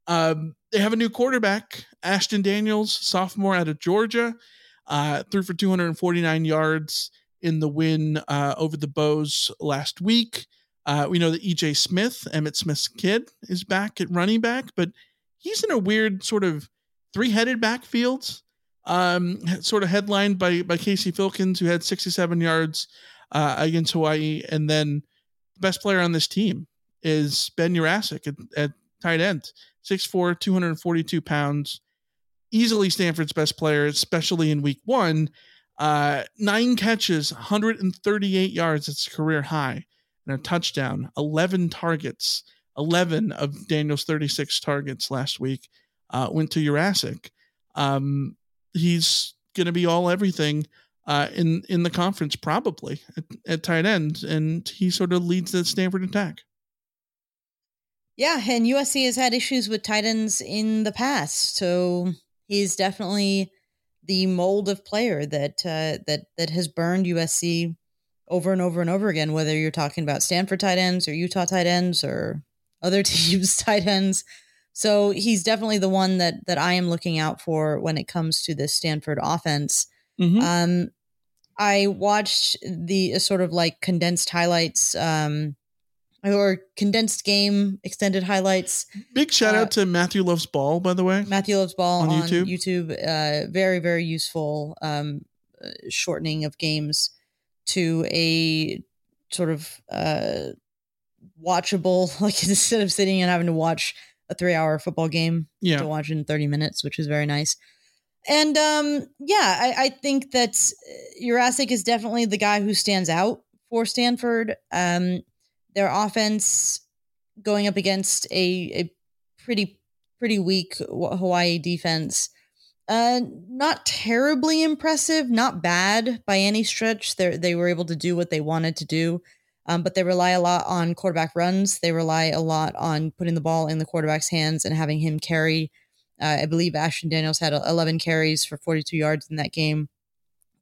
Um, they have a new quarterback, Ashton Daniels, sophomore out of Georgia, uh, threw for 249 yards in the win uh, over the Bows last week. Uh, we know that EJ Smith, Emmitt Smith's kid, is back at running back, but he's in a weird sort of three headed backfield, um, sort of headlined by, by Casey Filkins, who had 67 yards uh, against Hawaii. And then the best player on this team is Ben Yurosek at, at tight end, 6'4, 242 pounds. Easily Stanford's best player, especially in week one. Uh, nine catches, 138 yards. It's career high and a touchdown, 11 targets, 11 of Daniel's 36 targets last week uh, went to Yurosek. Um, he's going to be all everything uh, in in the conference probably at, at tight end, and he sort of leads the Stanford attack. Yeah, and USC has had issues with tight ends in the past, so he's definitely the mold of player that uh, that that has burned USC over and over and over again. Whether you're talking about Stanford tight ends or Utah tight ends or other [LAUGHS] teams' tight ends, so he's definitely the one that that I am looking out for when it comes to this Stanford offense. Mhm. Um, I watched the uh, sort of like condensed highlights. Um, or condensed game extended highlights. Big shout Uh, out to Matthew Loves Ball, by the way. Matthew Loves Ball On on, YouTube? YouTube. uh, very, very useful um, uh, shortening of games to a sort of uh, watchable, [LAUGHS] like instead of sitting and having to watch a three hour football game Yeah. to watch in 30 minutes, which is very nice. And um, yeah, I, I think that Yurosek is definitely the guy who stands out for Stanford. Um, their offense going up against a, a pretty pretty weak Hawaii defense. Uh, not terribly impressive, not bad by any stretch. They they were able to do what they wanted to do, um, but they rely a lot on quarterback runs. They rely a lot on putting the ball in the quarterback's hands and having him carry. Uh, I believe Ashton Daniels had 11 carries for 42 yards in that game.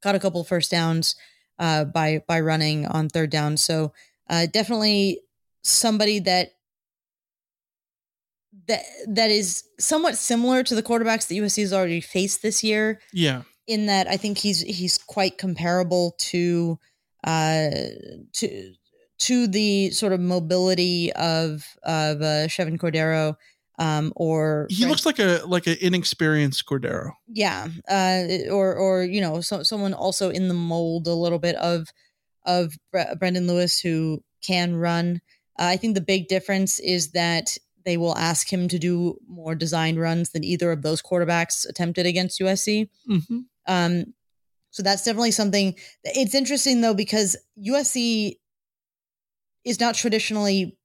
Got a couple first downs uh, by by running on third down. So uh, definitely somebody that that that is somewhat similar to the quarterbacks that USC has already faced this year. Yeah. In that I think he's he's quite comparable to uh to to the sort of mobility of of uh, Chevan Cordeiro um or He looks like a like an inexperienced Cordeiro. yeah uh or or you know so, someone also in the mold a little bit of of Bre- Brendan Lewis who can run uh, I think the big difference is that they will ask him to do more design runs than either of those quarterbacks attempted against USC Mm-hmm. um so that's definitely something it's interesting though because USC is not traditionally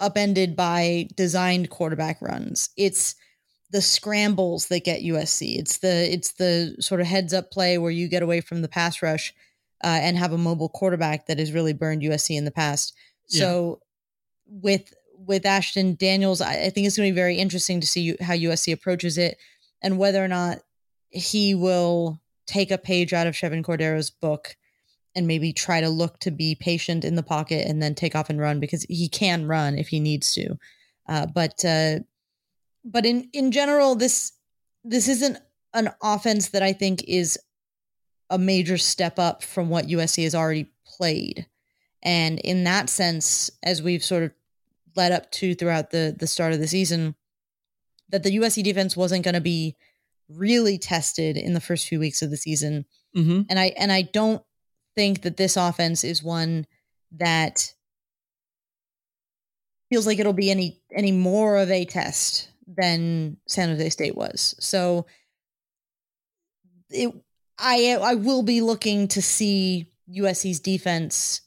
upended by designed quarterback runs. It's the scrambles that get USC. It's the it's the sort of heads up play where you get away from the pass rush uh, and have a mobile quarterback that has really burned USC in the past. So with with Ashton Daniels, I, I think it's going to be very interesting to see how USC approaches it and whether or not he will take a page out of Chevan Cordeiro's book and maybe try to look to be patient in the pocket and then take off and run because he can run if he needs to. Uh, but uh, but in in general, this this isn't an offense that I think is a major step up from what USC has already played. And in that sense, as we've sort of led up to throughout the the start of the season, that the USC defense wasn't going to be really tested in the first few weeks of the season. Mm-hmm. And I and I don't think that this offense is one that feels like it'll be any any more of a test than San Jose State was. So it I I will be looking to see USC's defense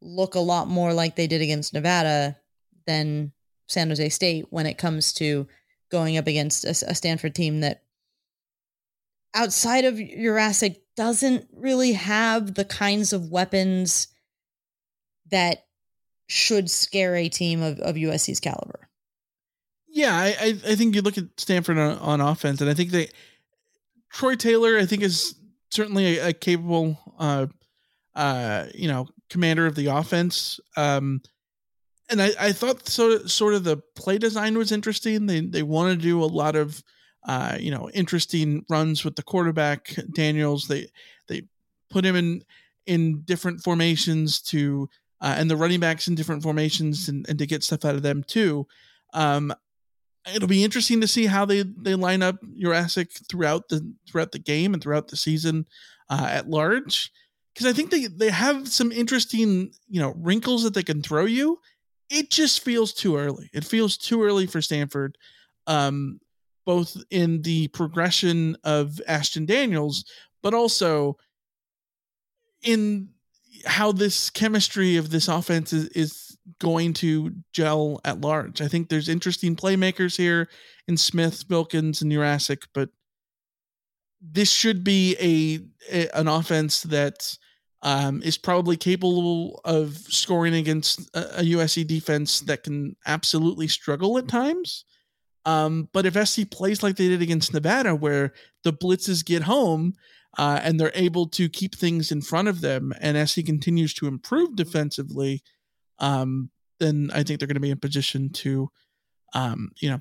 look a lot more like they did against Nevada than San Jose State when it comes to going up against a, a Stanford team that outside of Yurosek doesn't really have the kinds of weapons that should scare a team of, of USC's caliber. Yeah, I, I, I think you look at Stanford on, on offense, and I think they Troy Taylor, I think, is certainly a, a capable, uh, uh, you know, commander of the offense. Um, and I, I thought sort of, sort of the play design was interesting. They they want to do a lot of, uh, you know, interesting runs with the quarterback Daniels. They they put him in in different formations to, uh, and the running backs in different formations, and, and to get stuff out of them too. Um, it'll be interesting to see how they they line up Yurosek throughout the throughout the game and throughout the season uh, at large because I think they they have some interesting you know wrinkles that they can throw you. It just feels too early. It feels too early for Stanford, um, both in the progression of Ashton Daniels, but also in how this chemistry of this offense is, is going to gel at large. I think there's interesting playmakers here in Smith, Filkins, and Yurosek, but this should be a, a an offense that um, is probably capable of scoring against a, a USC defense that can absolutely struggle at times. Um, but if SC plays like they did against Nevada, where the blitzes get home uh, and they're able to keep things in front of them, and SC continues to improve defensively, um, then I think they're going to be in position to, um, you know,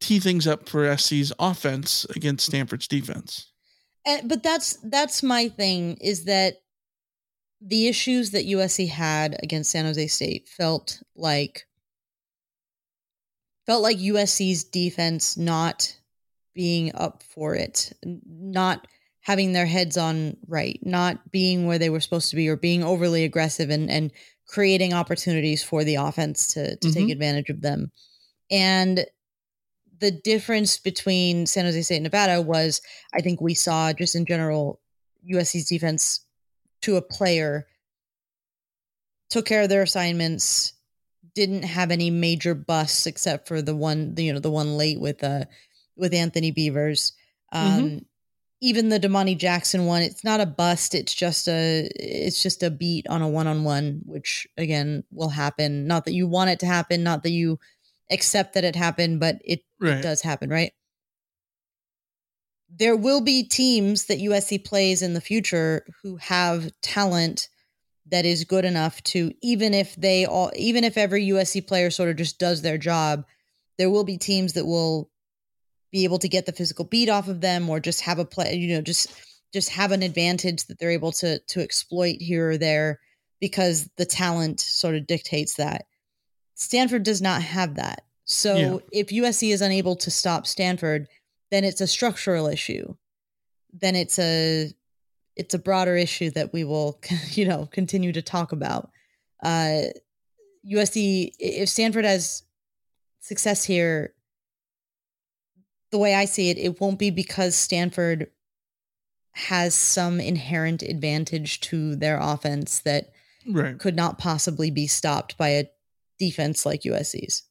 tee things up for SC's offense against Stanford's defense. And, but that's that's my thing is that the issues that USC had against San Jose State felt like felt like USC's defense not being up for it, not having their heads on right, not being where they were supposed to be, or being overly aggressive and and creating opportunities for the offense to to take Mhm. advantage of them. And the difference between San Jose State and Nevada was, I think we saw just in general, USC's defense to a player took care of their assignments, didn't have any major busts except for the one, you know, the one late with uh with Anthony Beavers. Um even the Domani Jackson one, it's not a bust, it's just a it's just a beat on a one-on-one, which again will happen. Not that you want it to happen, not that you accept that it happened, but it, Right. it does happen, right? There will be teams that USC plays in the future who have talent that is good enough to even if they all even if every USC player sort of just does their job, there will be teams that will be able to get the physical beat off of them or just have a play, you know, just just have an advantage that they're able to to exploit here or there because the talent sort of dictates that. Stanford does not have that. So Yeah. if USC is unable to stop Stanford, then it's a structural issue. Then it's a it's a broader issue that we will [LAUGHS] you know continue to talk about. Uh USC if Stanford has success here the way I see it it won't be because Stanford has some inherent advantage to their offense that Right. could not possibly be stopped by a defense like USC's.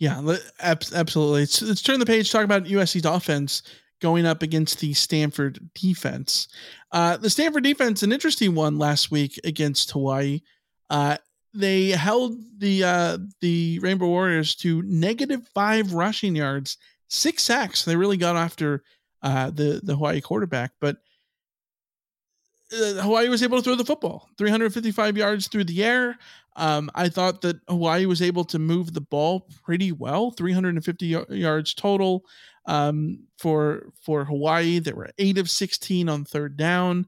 Yeah, absolutely. Let's, let's turn the page. Talk about USC's offense going up against the Stanford defense. Uh, the Stanford defense, an interesting one last week against Hawaii. Uh, they held the uh, the Rainbow Warriors to negative five rushing yards, six sacks. They really got after uh, the the Hawaii quarterback, but uh, Hawaii was able to throw the football 355 yards through the air. Um, I thought that Hawaii was able to move the ball pretty well, 350 y- yards total um, for for Hawaii. There were eight of 16 on third down,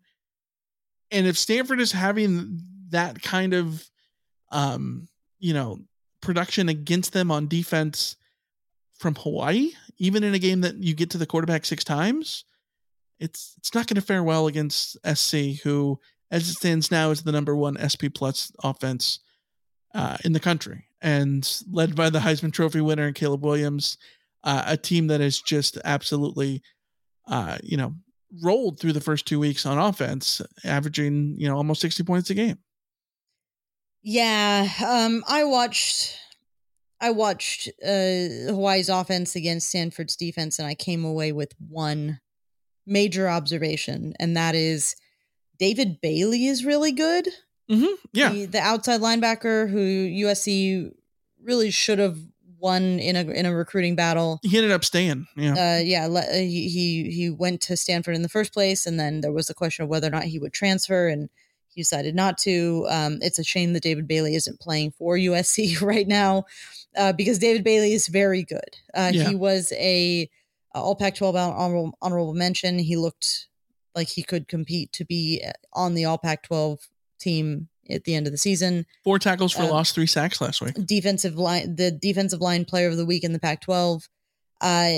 and if Stanford is having that kind of, um, you know, production against them on defense from Hawaii, even in a game that you get to the quarterback six times, it's it's not going to fare well against SC, who, as it stands now, is the number one SP plus offense uh, in the country, and led by the Heisman Trophy winner Caleb Williams, uh, a team that has just absolutely, uh, you know, rolled through the first two weeks on offense, averaging you know almost sixty points a game. Yeah, um, I watched I watched uh, Hawaii's offense against Stanford's defense, and I came away with one major observation, and that is David Bailey is really good. Mm-hmm. Yeah, the, the outside linebacker who USC really should have won in a in a recruiting battle. he ended up staying. Yeah, Uh, yeah, le- uh, he he he went to Stanford in the first place, and then there was the question of whether or not he would transfer, and he decided not to. Um, it's a shame that David Bailey isn't playing for USC [LAUGHS] right now, uh, because David Bailey is very good. Uh, Yeah. He was a All Pac-12 honorable, honorable mention. He looked like he could compete to be on the All Pac-12 team at the end of the season four tackles for um, loss, three sacks last week. defensive line the defensive line player of the week in the Pac-12 uh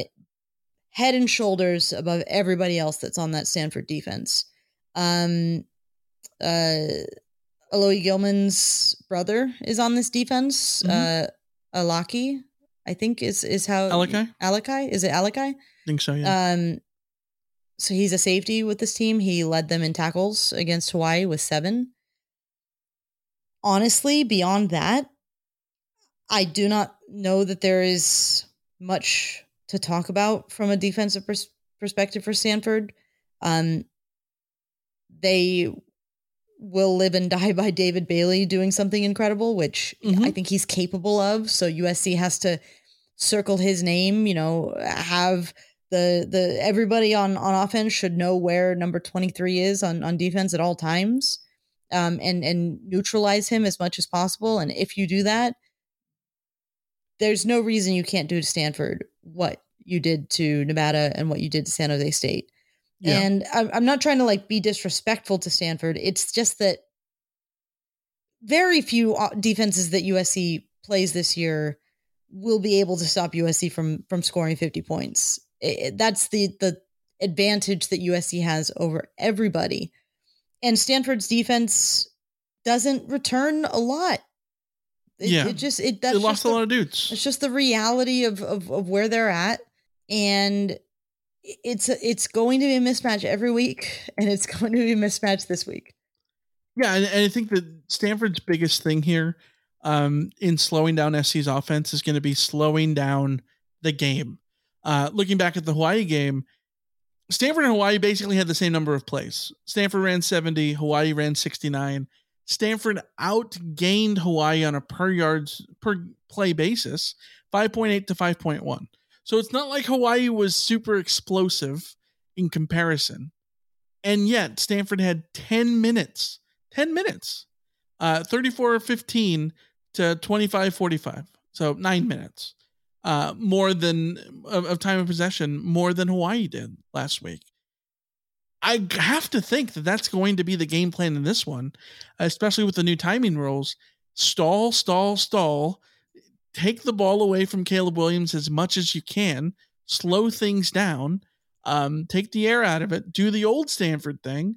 head and shoulders above everybody else that's on that Stanford defense um uh Alohi Gilman's brother is on this defense Mhm. uh Alaki I think is is how Alakai? Alakai is it Alakai I think so. Yeah. um so he's a safety with this team he led them in tackles against Hawaii with 7 honestly, beyond that, I do not know that there is much to talk about from a defensive pers- perspective for Stanford. Um, they will live and die by David Bailey doing something incredible, which I think he's capable of. So USC has to circle his name. You know, have the the everybody on on offense should know where number twenty three is on on defense at all times um, and and neutralize him as much as possible. And if you do that, there's no reason you can't do to Stanford what you did to Nevada and what you did to San Jose State. Yeah. And I'm, I'm not trying to like be disrespectful to Stanford. It's just that very few uh, defenses that USC plays this year will be able to stop USC from from scoring 50 points. It- it- that's the the advantage that USC has over everybody. And Stanford's defense doesn't return a lot. It, Yeah. it just it that's lost just a lot of dudes. it's just the reality of, of of where they're at, and it's it's going to be a mismatch every week, and it's [LAUGHS] going to be a mismatch this week. Yeah, and, and I think that Stanford's biggest thing here um, in slowing down SC's offense is going to be slowing down the game. Uh, looking back at the Hawaii game, Stanford and Hawaii basically had the same number of plays. Stanford ran 70, Hawaii ran 69. Stanford outgained Hawaii on a per yards per play basis, 5.8 to 5.1. So it's not like Hawaii was super explosive in comparison. And yet Stanford had 10 minutes, 10 minutes, uh, 34 15 to 25 45. So nine minutes uh, more than of, of time of possession more than Hawaii did last week. I have to think that that's going to be the game plan in this one, especially with the new timing rules. Stall, stall, stall. Take the ball away from Caleb Williams as much as you can. Slow things down. Um, take the air out of it. Do the old Stanford thing.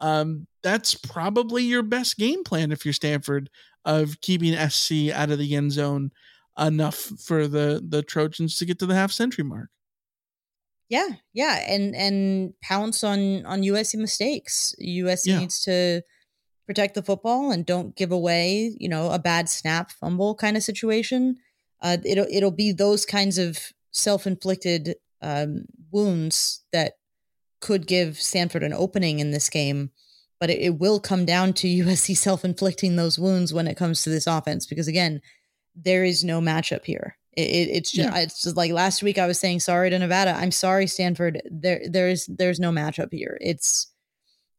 Um, that's probably your best game plan if you're Stanford of keeping SC out of the end zone enough for the the Trojans to get to the half century mark. Yeah, yeah, and and pounce on on USC mistakes. USC Yeah. needs to protect the football and don't give away, you know, a bad snap fumble kind of situation. Uh, it'll it'll be those kinds of self inflicted um, wounds that could give Stanford an opening in this game. But it, it will come down to [LAUGHS] USC self inflicting those wounds when it comes to this offense because again, there is no matchup here. It, it, it's just Yeah. it's just like last week I was saying sorry to Nevada. I'm sorry Stanford. There there is there's no matchup here. It's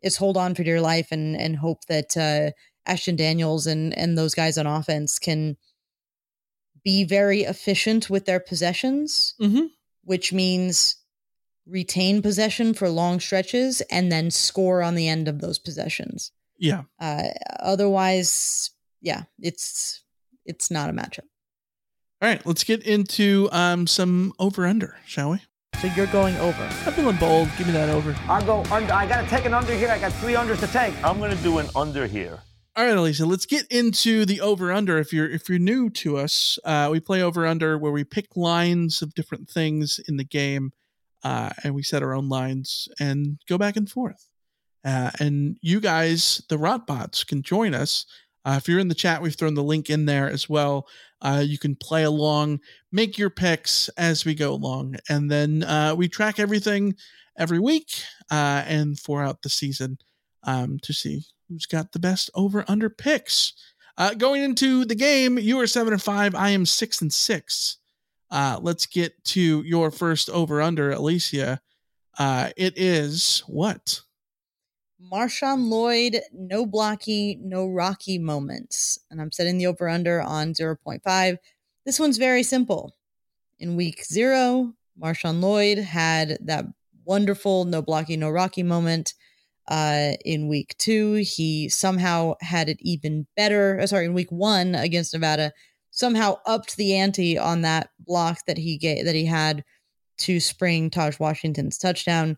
it's hold on for dear life and and hope that uh, Ashton Daniels and and those guys on offense can be very efficient with their possessions, Mm-hmm. which means retain possession for long stretches and then score on the end of those possessions. Yeah. Uh, otherwise, yeah, it's it's not a matchup. All right, let's get into um, some over under, shall we? So you're going over. I'm feeling bold. Give me that over. I'll go under. I got to take an under here. I got three unders to take. I'm going to do an under here. All right, Alicia, let's get into the over under. If you're if you're new to us, uh, we play over under where we pick lines of different things in the game, uh, and we set our own lines and go back and forth. Uh, and you guys, the Rotbots, can join us. Uh, if you're in the chat, we've thrown the link in there as well. Uh, you can play along, make your picks as we go along, and then uh, we track everything every week uh, and for out the season um, to see who's got the best over under picks. Uh, going into the game, you are seven and five. I am six and six. Uh, let's get to your first over under, Alicia. It is what? Marshawn Lloyd, no blocky, no rocky moments. And I'm setting the over under on 0.5. This one's very simple. In week zero, Marshawn Lloyd had that wonderful no blocky, no rocky moment. Uh, in week two, he somehow had it even better. uh, Sorry, in week one against Nevada, somehow upped the ante on that block that he gave that he had to spring Tahj Washington's touchdown.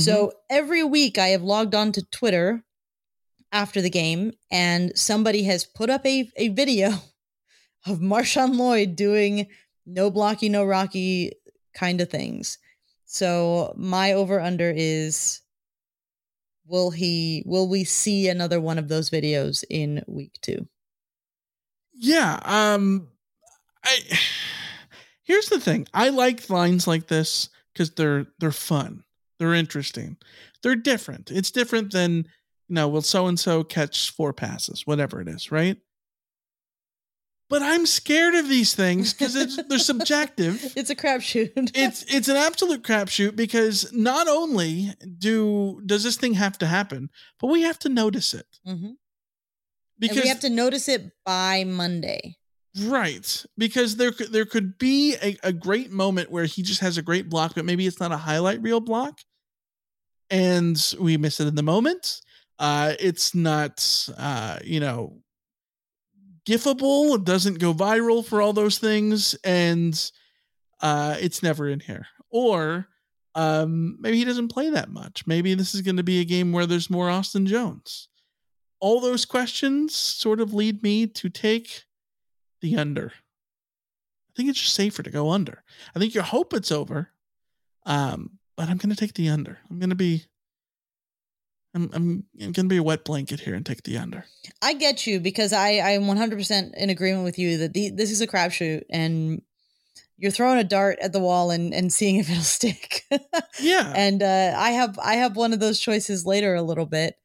So every week I have logged on to Twitter after the game and somebody has put up a, a video [LAUGHS] of Marshawn Lloyd doing no blocky, no rocky kind of things. So my over under is will he will we see another one of those videos in week 2? Yeah. Um, I [SIGHS] here's the thing. I like lines like this because they're they're fun. They're interesting. They're different. It's different than you know, will so and so catch four passes, whatever it is, right? But I'm scared of these things because they're [LAUGHS] subjective. It's a crapshoot. [LAUGHS] it's it's an absolute crapshoot because not only do does this thing have to happen, but we have to notice it. Mhm. Because and we have to notice it by Monday. Right. Because there could there could be a, a great moment where he just has a great block, but maybe it's not a highlight reel block. And we miss it in the moment. Uh it's not uh, you know, gifable. It doesn't go viral for all those things, and uh it's never in here. Or um maybe he doesn't play that much. Maybe this is going to be a game where there's more Austin Jones. All those questions sort of lead me to take the under. I think it's just safer to go under. I think you hope it's over. Um, but I'm gonna take the under. I'm gonna be I'm I'm, I'm gonna be a wet blanket here and take the under. I get you because I I'm 100% in agreement with you that the, this is a crapshoot and you're throwing a dart at the wall and and seeing if it'll [LAUGHS] stick. Yeah. and uh, I have I have one of those choices later a little bit,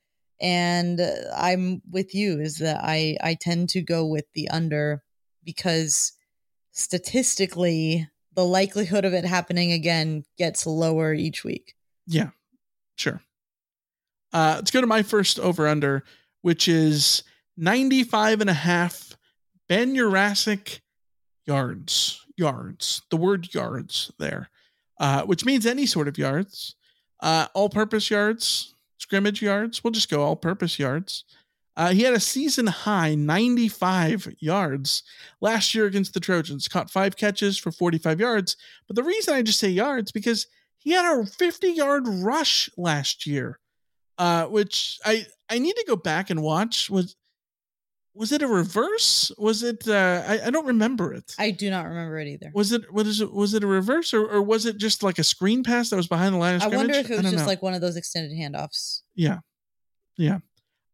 and I'm with you is that I I tend to go with the under because statistically the likelihood of it happening again gets lower each week. Yeah, sure. Uh, let's go to my first over under, which is 95 and a half Ben Yurosek yards, yards, the word yards there, uh, which means any sort of yards, uh, all purpose yards, scrimmage yards. We'll just go all purpose yards. Uh, he had a season high 95 yards last year against the Trojans, caught five catches for 45 yards. But the reason I just say yards because he had a 50 yard rush last year, uh, which I I need to go back and watch. Was was it a reverse? Was it? Uh, I, I don't remember it. I do not remember it either. Was it? What is it? Was it a reverse or, or was it just like a screen pass that was behind the line of scrimmage? I wonder if it was just know. like one of those extended handoffs. Yeah. Yeah.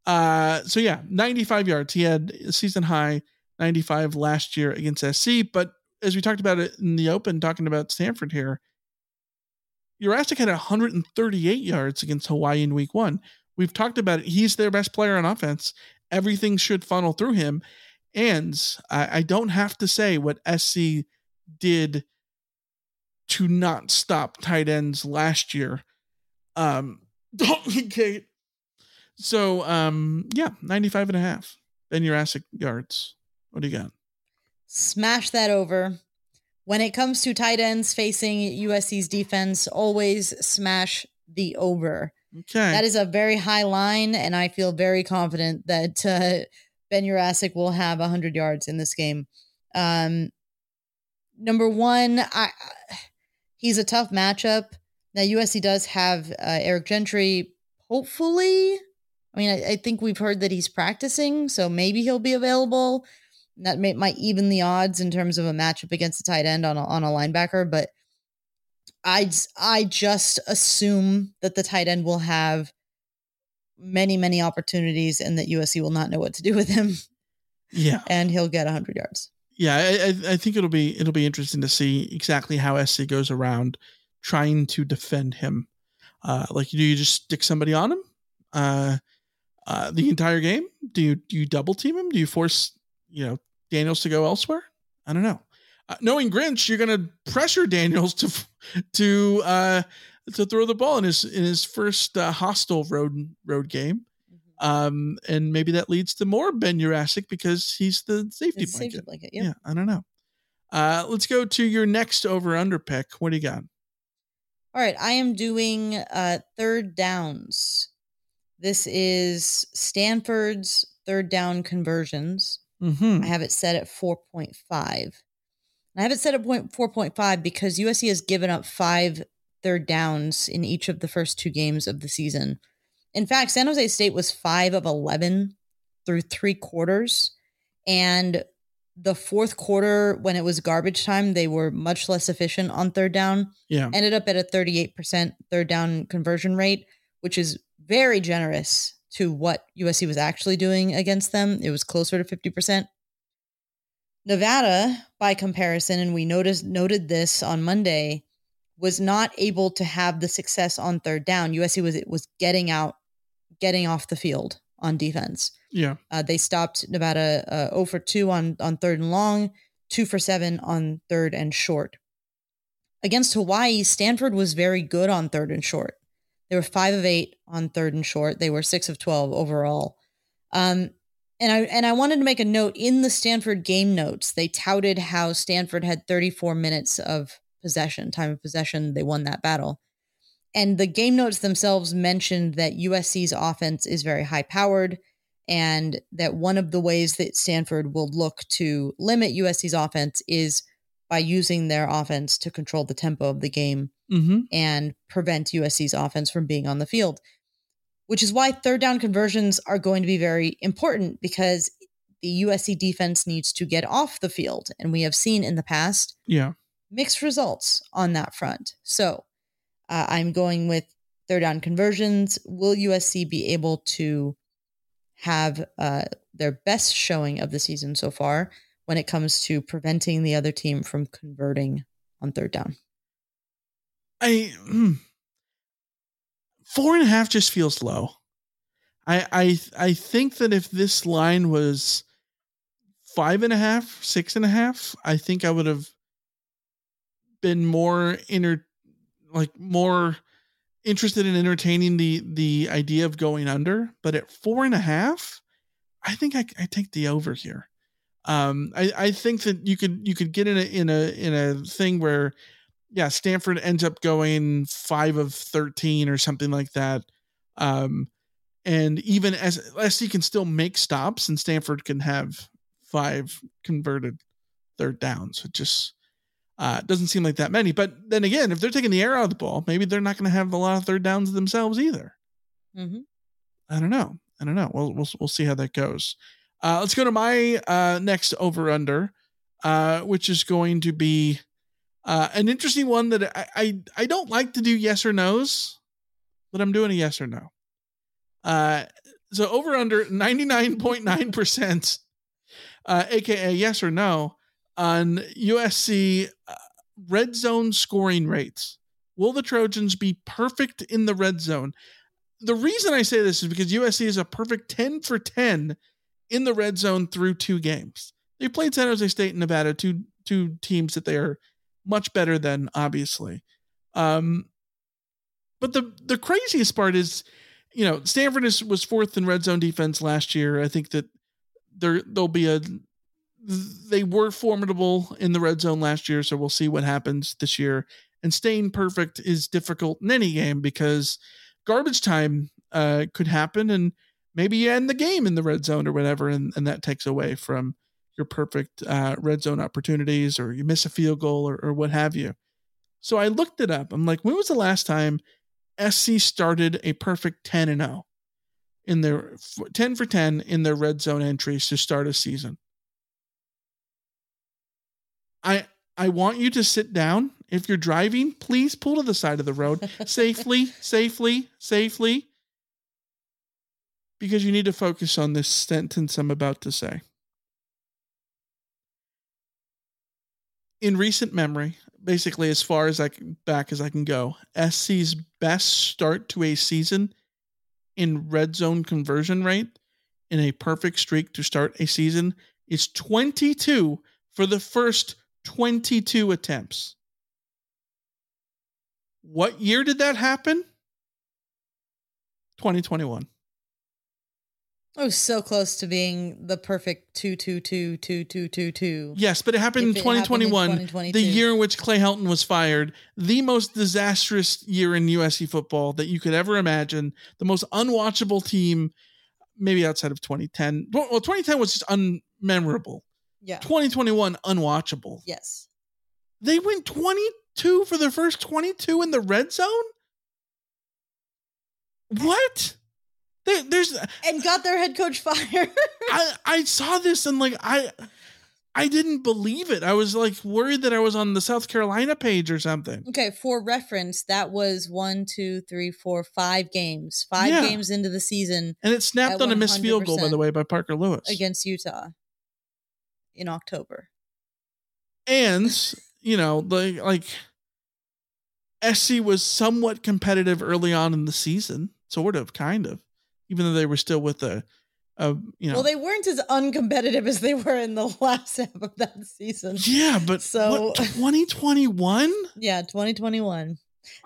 Uh so yeah, 95 yards. He had season high 95 last year against SC, but as we talked about it in the open talking about Stanford here, Yurosek had 138 yards against Hawaii in week 1. We've talked about it. He's their best player on offense. Everything should funnel through him. And I, I don't have to say what SC did to not stop tight ends last year. Um, [LAUGHS] okay. So, um, yeah, 95 and a half. Ben Yurosek yards. What do you got? Smash that over. When it comes to tight ends facing USC's defense, always smash the over. Okay. That is a very high line, and I feel very confident that uh, Ben Yurosek will have 100 yards in this game. Um, number one, I, he's a tough matchup. Now, USC does have uh, Eric Gentry, hopefully. I mean, I, I think we've heard that he's practicing, so maybe he'll be available. That may, might even the odds in terms of a matchup against a tight end on a, on a linebacker, but I I just assume that the tight end will have many many opportunities and that USC will not know what to do with him. Yeah, [LAUGHS] and he'll get 100 yards. Yeah, I, I, think it'll be it'll be interesting to see exactly how SC goes around trying to defend him. Uh, like, do you just stick somebody on him uh, uh, the entire game? Do you do you double team him? Do you force you know Daniels to go elsewhere? I don't know. Uh, knowing Grinch, you're going to pressure Daniels to [LAUGHS] to uh, to throw the ball in his in his first uh, hostile road road game. Um, and maybe that leads to more Ben Yurosek because he's the safety It's blanket. safety blanket, yep. Yeah, I don't know. Uh, let's go to your next over under pick. What do you got? All right, I am doing uh, third downs. This is Stanford's third down conversions. Mm-hmm. I have it set at 4.5. And I have it set at point 4.5 because USC has given up five third downs in each of the first two games of the season. In fact, San Jose State was five of 11 through three quarters. And the fourth quarter, when it was garbage time, they were much less efficient on third down. Yeah. Ended up at a 38% third down conversion rate, which is very generous to what USC was actually doing against them. It was closer to 50%. Nevada, by comparison, and we noticed noted this on Monday, was not able to have the success on third down. USC was was getting out, getting off the field on defense. Yeah. Uh, they stopped Nevada uh, 0 for 2 on, on third and long, 2 for 7 on third and short. Against Hawaii, Stanford was very good on third and short. They were 5 of 8 on third and short. They were 6 of 12 overall. Um, and I and I wanted to make a note in the Stanford game notes. They touted how Stanford had 34 minutes of possession, time of possession. They won that battle. And the game notes themselves mentioned that USC's offense is very high powered and that one of the ways that Stanford will look to limit USC's offense is by using their offense to control the tempo of the game Mm-hmm. and prevent USC's offense from being on the field. Which is why third down conversions are going to be very important because the USC defense needs to get off the field. And we have seen in the past Yeah. mixed results on that front. So uh, I'm going with third down conversions. Will USC be able to have uh, their best showing of the season so far when it comes to preventing the other team from converting on third down? I hmm. four and a half just feels low. I I I think that if this line was five and a half, six and a half, I think I would have been more inter like more interested in entertaining the the idea of going under. But at four and a half, I think I, I take the over here. Um, I, I think that you could you could get in a in a in a thing where, yeah, Stanford ends up going five of thirteen or something like that. Um, and even as SC can still make stops, and Stanford can have five converted third downs. It just uh, doesn't seem like that many. But then again, if they're taking the air out of the ball, maybe they're not going to have a lot of third downs themselves either. Mm-hmm. I don't know. I don't know. We'll we'll we'll see how that goes. Uh, let's go to my uh, next over under, uh, which is going to be uh, an interesting one that I, I I don't like to do yes or nos, but I'm doing a yes or no. Uh, so over under 99.9 percent, uh, aka yes or no, on USC uh, red zone scoring rates. Will the Trojans be perfect in the red zone? The reason I say this is because USC is a perfect 10 for 10 in the red zone through two games. They played San Jose State and Nevada, two two teams that they are much better than, obviously. Um, but the the craziest part is, you know, Stanford is, was fourth in red zone defense last year. I think that there there'll be a they were formidable in the red zone last year, so we'll see what happens this year. And staying perfect is difficult in any game because garbage time uh, could happen, and maybe you end the game in the red zone or whatever, and, and that takes away from your perfect uh, red zone opportunities, or you miss a field goal, or, or what have you. So I looked it up. I'm like, when was the last time SC started a perfect 10 and 0 in their 10 for 10 in their red zone entries to start a season? I I want you to sit down. If you're driving, please pull to the side of the road [LAUGHS] safely, safely, safely. Because you need to focus on this sentence I'm about to say. In recent memory, basically as far as I can, back as I can go, SC's best start to a season in red zone conversion rate in a perfect streak to start a season is 22 for the first 22 attempts. What year did that happen? 2021. Oh, so close to being the perfect two two two two two two two. Yes, but it happened, in 2021, happened in 2022. the year in which Clay Helton was fired, the most disastrous year in USC football that you could ever imagine, the most unwatchable team, maybe outside of 2010. Well, 2010 was just unmemorable. Yeah. 2021 unwatchable. Yes. They went 22 for their first 22 in the red zone? What? There, there's and got their head coach fired. [LAUGHS] I I saw this and like I I didn't believe it. I was like worried that I was on the South Carolina page or something. Okay, for reference, that was one, two, three, four, five games. Five Yeah. games into the season And it snapped on a missed field goal, by the way, by Parker Lewis. against Utah in October. And [LAUGHS] you know, like like SC was somewhat competitive early on in the season, sort of, kind of, even though they were still with a, a you know. Well, they weren't as uncompetitive as they were in the [LAUGHS] last half of that season. yeah, but So- [LAUGHS] 2021, Yeah, 2021.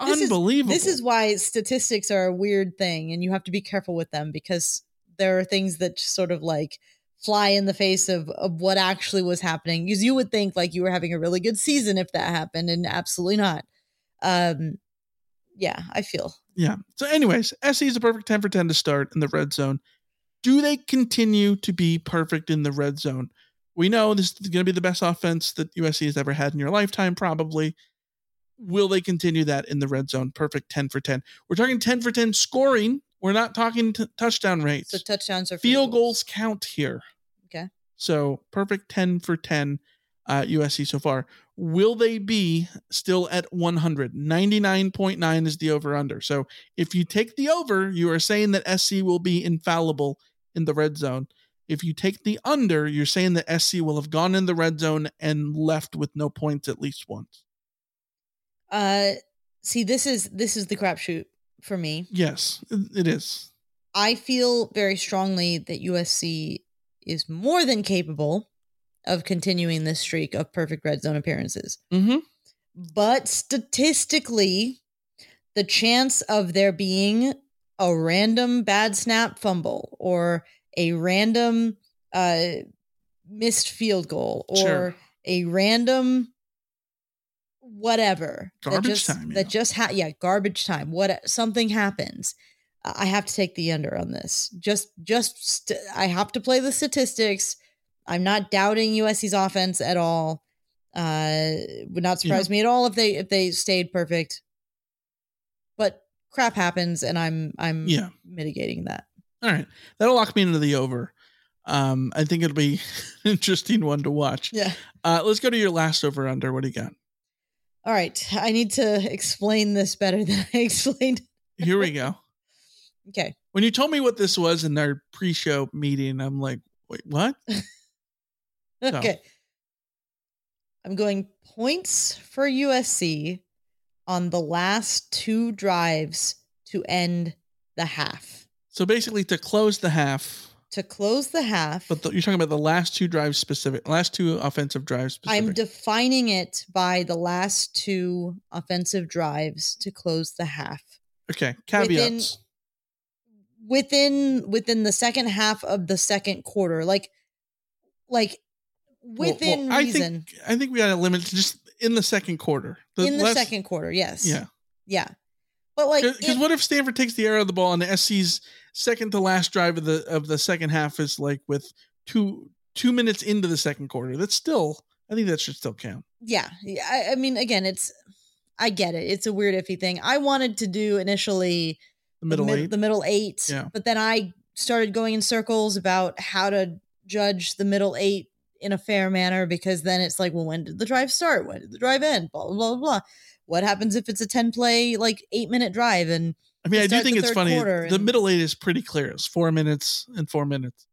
This is- unbelievable. This is why statistics are a weird thing and you have to be careful with them because there are things that sort of like fly in the face of, of what actually was happening. Because you would think like you were having a really good season if that happened, and absolutely not. Um yeah, I feel. Yeah. So, anyways, SC is a perfect 10 for 10 to start in the red zone. Do they continue to be perfect in the red zone? We know this is going to be the best offense that USC has ever had in your lifetime, probably. Will they continue that in the red zone? Perfect 10 for 10. We're talking 10 for 10 scoring. We're not talking t- touchdown rates. So touchdowns are Field goals count here. Okay. So perfect 10 for 10 uh, USC so far. Will they be still at 100? 99.9 is the over under. So if you take the over, you are saying that SC will be infallible in the red zone. If you take the under, you're saying that SC will have gone in the red zone and left with no points at least once. Uh see this is this is the crapshoot for me. Yes, it it is. I feel very strongly that USC is more than capable of continuing this streak of perfect red zone appearances. Mm-hmm. But statistically, the chance of there being a random bad snap fumble or a random uh missed field goal or Sure. a random whatever that Garbage just, time, that just ha- yeah garbage time what something happens i have to take the under on this just just st- i have to play the statistics i'm not doubting usc's offense at all uh would not surprise me at all if they if they stayed perfect but crap happens and i'm i'm Yeah. mitigating that All right. That'll lock me into the over. Um, I think it'll be [LAUGHS] an interesting one to watch. yeah Uh, let's go to your last over under. What do you got? all right i need to explain this better than i [LAUGHS] explained Here we go. okay When you told me what this was in our pre-show meeting, I'm like, wait, what? [LAUGHS] So- Okay. I'm going points for USC on the last two drives to end the half. So basically, to close the half, To close the half, but the, you're talking about the last two drives specific, last two offensive drives specific. I'm defining it by the last two offensive drives to close the half. okay, caveats. Within within the second half of the second quarter, like like within well, I reason think I think we had a limit to just in the second quarter. in the last- second quarter, yes. yeah. Yeah. But like Because what if Stanford takes the air out of the ball and the SC's second to last drive of the of the second half is like with two two minutes into the second quarter? That's still I think that should still count. yeah yeah, I, I mean again it's i get it it's a weird iffy thing i wanted to do initially The middle mid- eight. the middle eight Yeah. but then i started going in circles about how to judge the middle eight in a fair manner because then it's like well when did the drive start when did the drive end blah blah blah blah what happens if it's a 10 play like eight minute drive and I mean, I do think it's funny. quarter The middle eight is pretty clear. It's four minutes and four minutes.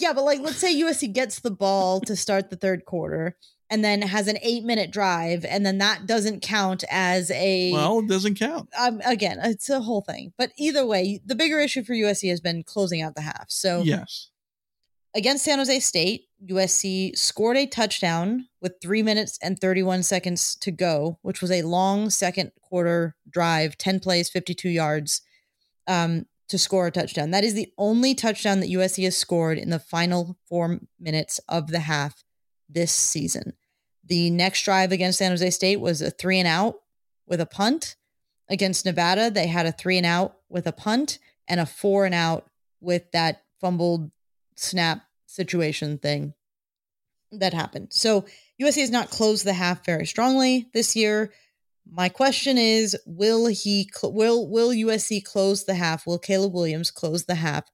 Yeah, but like let's say USC gets the ball to start the third quarter and then has an 8 minute drive and then that doesn't count as a Well, it doesn't count. um, again, it's a whole thing. But either way, the bigger issue for USC has been closing out the half. So Yes. Against San Jose State, USC scored a touchdown with three minutes and 31 seconds to go, which was a long second quarter drive, 10 plays, 52 yards um, to score a touchdown. That is the only touchdown that USC has scored in the final four minutes of the half this season. The next drive against San Jose State was a three and out with a punt. Against Nevada, they had a three and out with a punt and a four and out with that fumbled snap situation thing that happened. So USC has not closed the half very strongly this year. My question is, will he cl- will will USC close the half? Will Caleb Williams close the half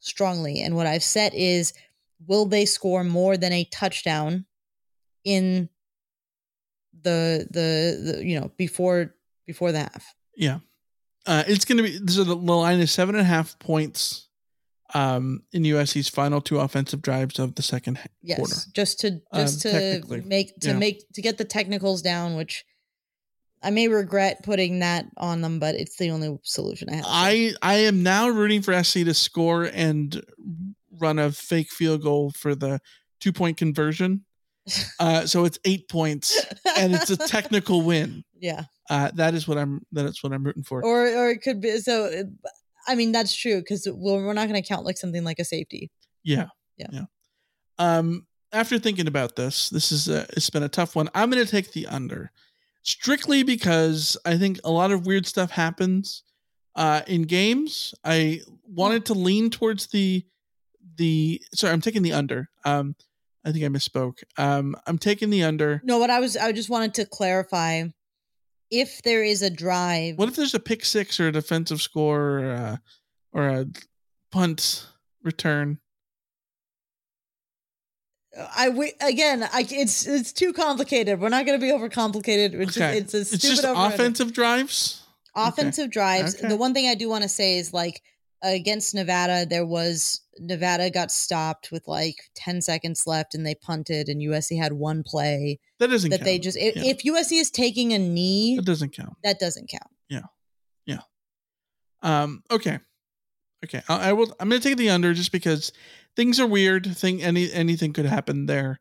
strongly? And what I've said is, will they score more than a touchdown in the the, the you know before before the half? Yeah. Uh, it's going to be, so the, line is seven and a half points um, in USC's final two offensive drives of the second Yes, quarter. just to Um, just to make to yeah. make to get the technicals down, which I may regret putting that on them, but it's the only solution I have. I I am now rooting for SC to score and run a fake field goal for the two point conversion. [LAUGHS] Uh, so it's eight points and it's a [LAUGHS] technical win. yeah, Uh, that is what I'm. That is what I'm rooting for. or or it could be so. I mean, that's true because we're we're not going to count like something like a safety. Yeah. Yeah. Yeah. Um, after thinking about this, this is a, it's been a tough one. I'm going to take the under, strictly because I think a lot of weird stuff happens uh, in games. I wanted to lean towards the the. Sorry, I'm taking the under. Um, I think I misspoke. Um, I'm taking the under. No, what I was I just wanted to clarify if there is a drive. What if there's a pick six or a defensive score or a, or a punt return? Uh, I we, again, I it's it's too complicated. We're not going to be overcomplicated. It's Okay. just, it's a It's stupid just offensive drives. offensive drives. Okay. The one thing I do want to say is like against Nevada, there was Nevada got stopped with like 10 seconds left and they punted and USC had one play That doesn't that count. they just if, Yeah. if USC is taking a knee, That doesn't count. that doesn't count. Yeah. Yeah. Um, okay. Okay. I, I will I'm gonna take the under just because things are weird. Thing any anything could happen there.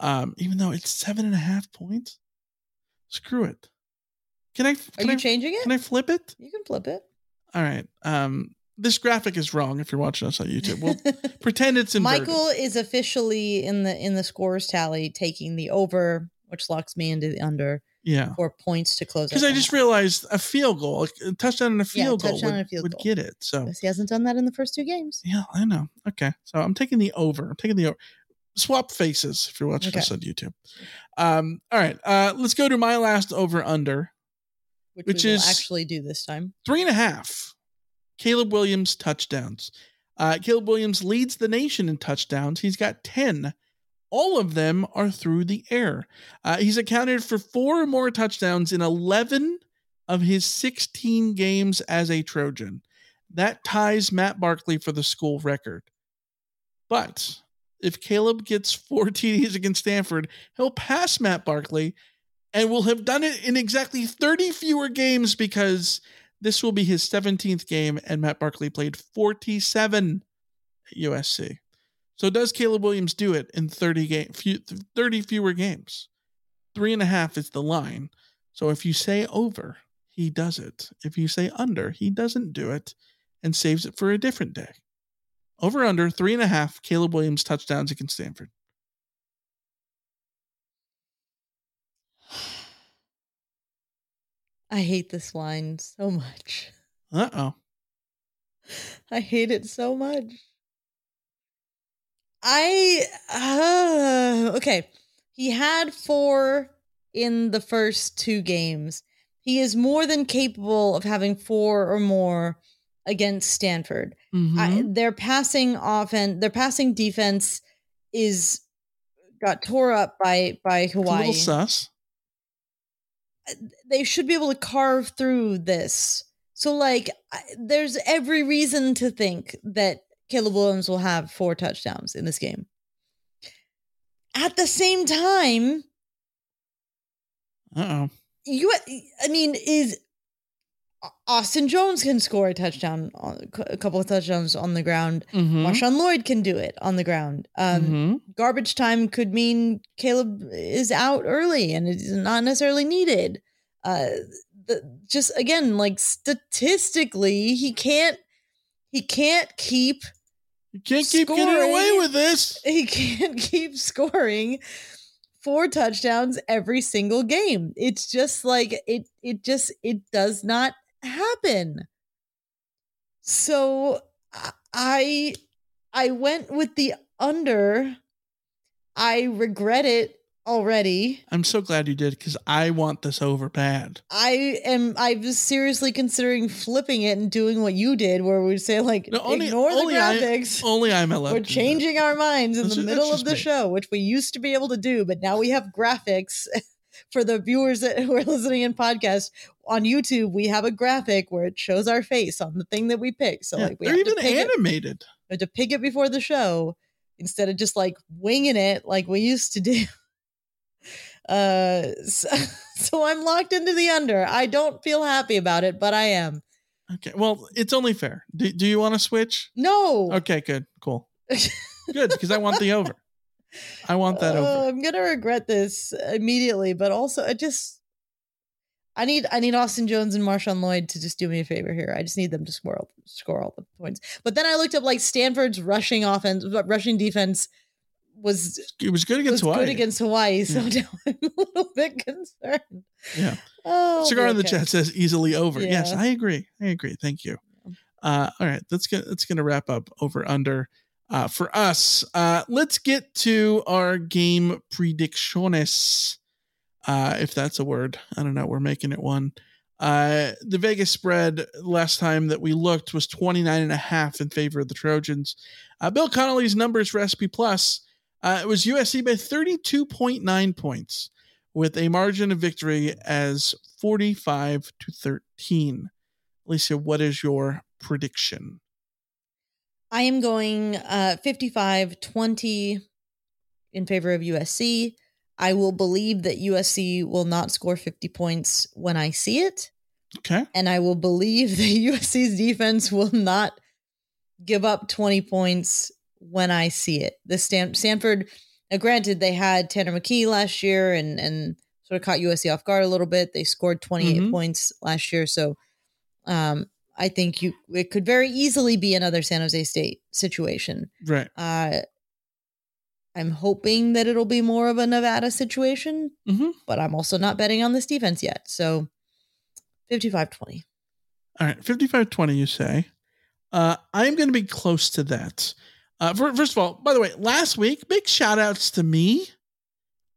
Um, even though it's seven and a half points. Screw it. Can I Are you I, changing it? Can I flip it? you can flip it. All right. Um this graphic is wrong if you're watching us on YouTube. We'll [LAUGHS] pretend it's inverted. Michael is officially in the in the scores tally, taking the over, which locks me into the under. Yeah. For points to close. Because I just realized a field goal, a touchdown and a Yeah, field goal would, a field would goal. get it. So He hasn't done that in the first two games. yeah, I know. Okay, so I'm taking the over. I'm taking the over. Swap faces if you're watching Okay. us on YouTube. Um, all right, uh, let's go to my last over under Which, Which is- actually do this time. three and a half. Caleb Williams touchdowns. Uh, Caleb Williams leads the nation in touchdowns. He's got 10. All of them are through the air. Uh, he's accounted for four or more touchdowns in 11 of his 16 games as a Trojan. That ties Matt Barkley for the school record. But if Caleb gets four [LAUGHS] TDs against Stanford, he'll pass Matt Barkley and will have done it in exactly 30 fewer games because this will be his 17th game and Matt Barkley played 47 at USC. So does Caleb Williams do it in 30 game, few, 30 fewer games? Three and a half is the line. So if you say over, he does it. If you say under, he doesn't do it and saves it for a different day. Over under three and a half Caleb Williams touchdowns against Stanford. I hate this line so much. [LAUGHS] Uh oh. I hate it so much. I uh, okay. He had four in the first two games. He is more than capable of having four or more against Stanford. I, Mhm. their passing offense, their passing defense is got tore up by by It's a Hawaii. little sus. They should be able to carve through this. So, like, I- there's every reason to think that Caleb Williams will have four touchdowns in this game. At the same time, Uh oh. you, I mean, is Austin Jones can score a touchdown, a couple of touchdowns on the ground. Mhm. Marshawn Lloyd can do it on the ground. Um, Mhm. Garbage time could mean Caleb is out early and it's not necessarily needed. Uh, the, just again, like statistically, he can't. He can't keep. You can't keep getting away with this. He can't [LAUGHS] keep scoring four touchdowns every single game. It's just like it. It just it does not happen. So I- I I went with the under. I regret it already. I'm so glad you did because I want this over bad. I am I was seriously considering flipping it and doing what you did where we say like No, only, ignore the only I- graphics. only I'm allowed. We're changing our minds in That's the middle of the me. show, which we used to be able to do, but now we have graphics [LAUGHS] for the viewers that [LAUGHS] who are listening in podcast on YouTube. We have a graphic where it shows our face on the thing that we pick. So Yeah, like we they're have even to pick it- animated. we have to pick it before the show instead of just like winging it like we used to do. [LAUGHS] Uh, so, [LAUGHS] so I'm locked into the under. I don't feel happy about it, but I am. Okay, well, it's only fair. Do, do you want to switch? No. Okay, good, cool, [LAUGHS] good, because I want the over. I want that over. Oh, I'm gonna regret this immediately, but also I just I need I need Austin Jones and Marshawn Lloyd to just do me a favor here. I just need them to score all, score all the points. But then I looked up like Stanford's rushing offense, rushing defense was It was good against was Hawaii. good against Hawaii. So Yeah. now I'm [LAUGHS] a little bit concerned. Yeah. Oh, Cigar in the chat says easily over. Yes, I agree. I agree. Thank you. Uh, all right, that's gonna that's gonna wrap up over under uh, for us. Uh, let's get to our game predicciones, uh, if that's a word. I don't know. We're making it one. Uh, the Vegas spread last time that we looked was 29 and a half in favor of the Trojans. Uh, Bill Connolly's numbers SP Plus, uh, it was USC by 32.9 points with a margin of victory as 45 to 13. Alicia, what is your prediction? I am going uh 55 20 in favor of USC. I will believe that USC will not score 50 points when I see it. Okay. And I will believe [LAUGHS] that USC's defense will not give up 20 points when I see it. The Stan- Stanford, now granted, they had Tanner McKee last year and, and sort of caught USC off guard a little bit. They scored 28 Mhm. points last year. So um, I think you it could very easily be another San Jose State situation. Right. Uh, I'm hoping that it'll be more of a Nevada situation, mm-hmm. but I'm also not betting on this defense yet. So 55 20. All right. 55 20, you say. Uh, I'm going to be close to that. Uh, first of all, by the way, last week, big shout outs to me.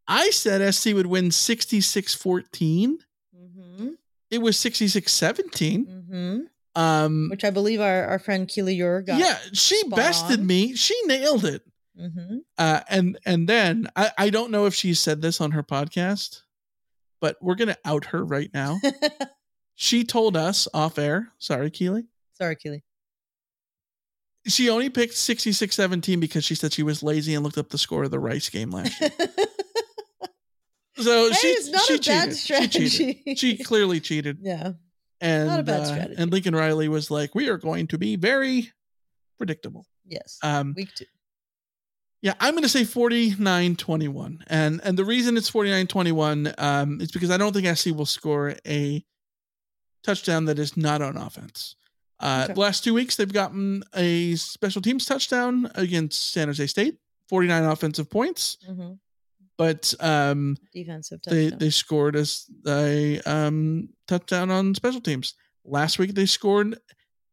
I said SC would win 66 14. Mm-hmm. It was 66 17. Mm-hmm. Um, Which I believe our, our friend Keely Ure got. yeah, she bested on. me. She nailed it. Mm-hmm. Uh, and and then I, I don't know if she said this on her podcast, but we're gonna out her right now. [LAUGHS] she told us off air. Sorry, Keely. Sorry, Keely. She only picked 66-17 because she said she was lazy and looked up the score of the Rice game last year. [LAUGHS] so Hey, she, not she a bad cheated. She cheated. She [LAUGHS] clearly cheated. Yeah. And Not a bad uh, strategy. and Lincoln Riley was like, "We are going to be very predictable." Yes. Um, Week two. Yeah, I'm going to say 49-21. And and the reason it's 49-21 um is because I don't think SC will score a touchdown that is not on offense. Uh Okay. the last 2 weeks they've gotten a special teams touchdown against San Jose State, 49 offensive points, Mm-hmm. but um Defensive they touchdown. they scored as a um touchdown on special teams. Last week they scored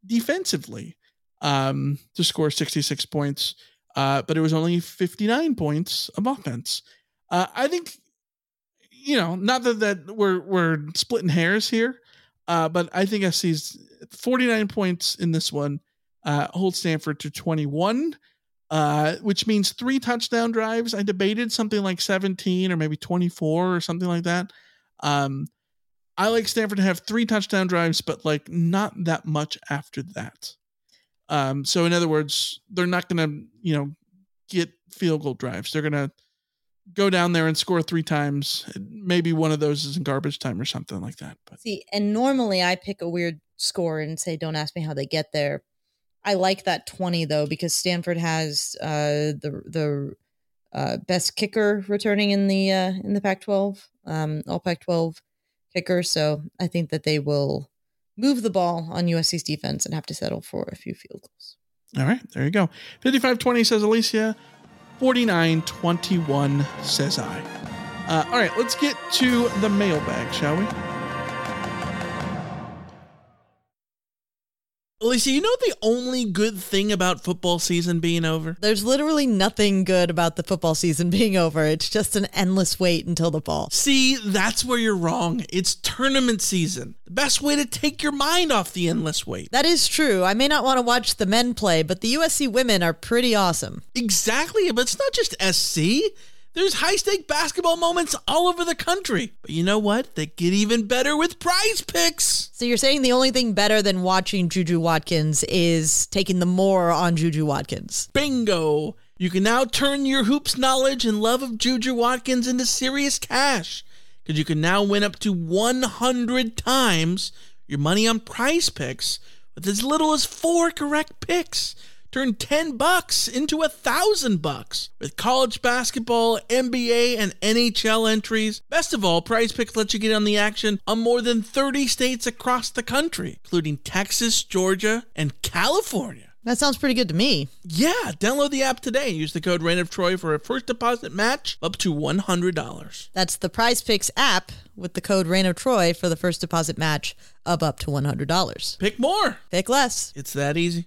defensively um to score 66 points. Uh but it was only 59 points of offense. Uh I think you know, not that that we're we're splitting hairs here, uh but I think SC's 49 points in this one uh hold Stanford to 21 uh, which means three touchdown drives. I debated something like 17 or maybe 24 or something like that. Um, I like Stanford to have three touchdown drives, but like not that much after that. Um, so in other words, they're not going to, you know, get field goal drives. They're going to go down there and score three times. Maybe one of those is in garbage time or something like that. But See, and normally I pick a weird score and say, don't ask me how they get there. I like that 20 though, because Stanford has uh, the the uh, best kicker returning in the uh, in the Pac-12, um, all Pac-12 kicker. So I think that they will move the ball on USC's defense and have to settle for a few field goals. all right, there you go. 55 20 says Alicia. 49 21 says I. Uh, all right, let's get to the mailbag, shall we? Alicia, you know the only good thing about football season being over? There's literally nothing good about the football season being over. It's just an endless wait until the fall. See, that's where you're wrong. It's tournament season. The best way to take your mind off the endless wait. That is true. I may not want to watch the men play, but the USC women are pretty awesome. Exactly, but it's not just SC. There's high stake basketball moments all over the country. But you know what? They get even better with prize picks. So you're saying the only thing better than watching Juju Watkins is taking the more on Juju Watkins. Bingo! You can now turn your hoops knowledge and love of Juju Watkins into serious cash. Because you can now win up to 100 times your money on prize picks with as little as four correct picks. Turn 10 bucks into a thousand bucks with college basketball, NBA, and NHL entries. Best of all, Prize Picks lets you get on the action on more than 30 states across the country, including Texas, Georgia, and California. That sounds pretty good to me. Yeah, download the app today and use the code Reign of Troy for a first deposit match up to $100. That's the Prize Picks app with the code Reign of Troy for the first deposit match of up to $100. Pick more. Pick less. It's that easy.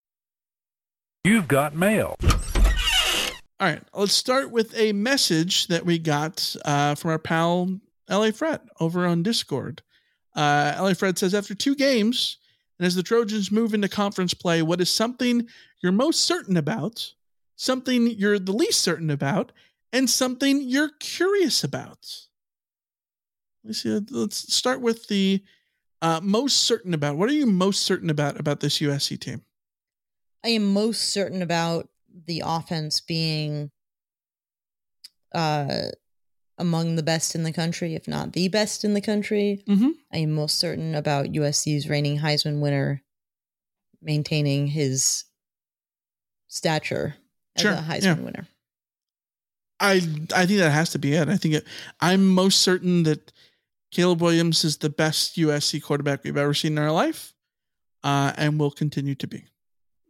You've got mail. All right, let's start with a message that we got uh, from our pal LA Fred over on Discord. Uh, LA Fred says, after two games, and as the Trojans move into conference play, what is something you're most certain about, something you're the least certain about, and something you're curious about? Let's see. Let's start with the Uh, most certain about what are you most certain about about this USC team? I am most certain about the offense being uh among the best in the country, if not the best in the country. Mm-hmm. I am most certain about USC's reigning Heisman winner maintaining his stature as Sure, a Heisman yeah. winner. I I think that has to be it. I think it, I'm most certain that Caleb Williams is the best USC quarterback we've ever seen in our life, uh, and will continue to be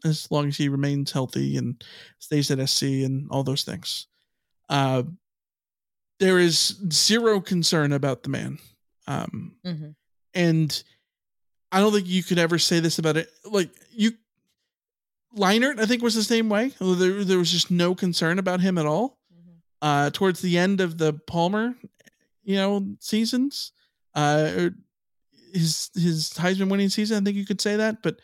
as long as he remains healthy and stays at SC and all those things. Uh, there is zero concern about the man, um, Mhm. and I don't think you could ever say this about it. Like you, Leinart, I think was the same way. There, there was just no concern about him at all. Uh, towards the end of the Palmer, you know, seasons, uh, his his Heisman winning season, I think you could say that, but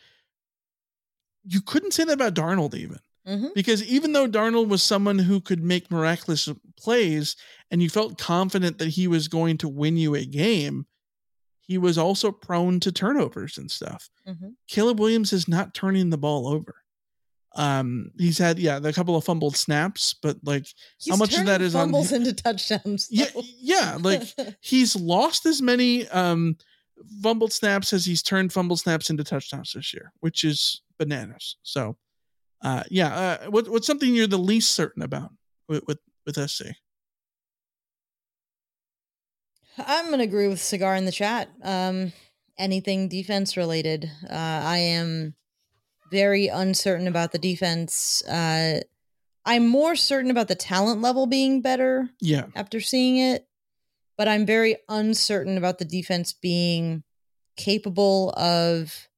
you couldn't say that about Darnold even. Mhm. Because even though Darnold was someone who could make miraculous plays and you felt confident that he was going to win you a game, he was also prone to turnovers and stuff. Mhm. Caleb Williams is not turning the ball over. Um, he's had yeah, a couple of fumbled snaps, but like He's how much of that is is on fumbles into touchdowns? yeah, yeah, like [LAUGHS] he's lost as many um fumbled snaps as he's turned fumbled snaps into touchdowns this year, which is bananas. So, uh, yeah, uh, what, what's something you're the least certain about with with, with SC? I'm gonna agree with Cigar in the chat. Um, anything defense related. Uh, I am very uncertain about the defense. Uh, I'm more certain about the talent level being better Yeah, after seeing it, but I'm very uncertain about the defense being capable of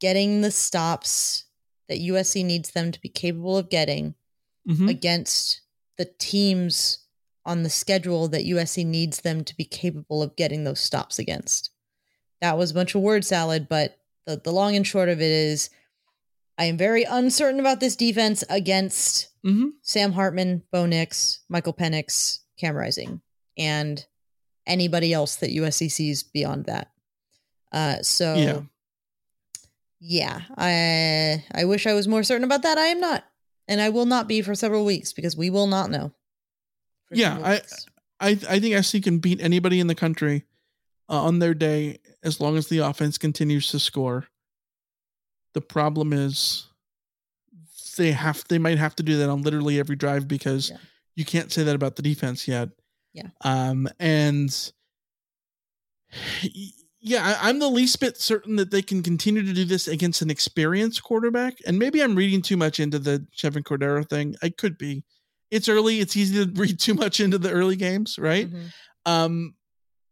getting the stops that USC needs them to be capable of getting Mhm. against the teams on the schedule that USC needs them to be capable of getting those stops against. That was a bunch of word salad, but the, the long and short of it is I am very uncertain about this defense against Mm-hmm. Sam Hartman, Bo Nix, Michael Penix, Cam Rising, and anybody else that USC sees beyond that. Uh, so Yeah. yeah, I I wish I was more certain about that. I am not, and I will not be for several weeks because we will not know. yeah. I. I I think SC can beat anybody in the country uh, on their day as long as the offense continues to score. The problem is they have they might have to do that on literally every drive because Yeah. you can't say that about the defense yet. Yeah. Um and yeah, I, I'm the least bit certain that they can continue to do this against an experienced quarterback. And maybe I'm reading too much into the Chevan Cordeiro thing. I could be. It's early. It's easy to [LAUGHS] read too much into the early games, right? Mhm. Um,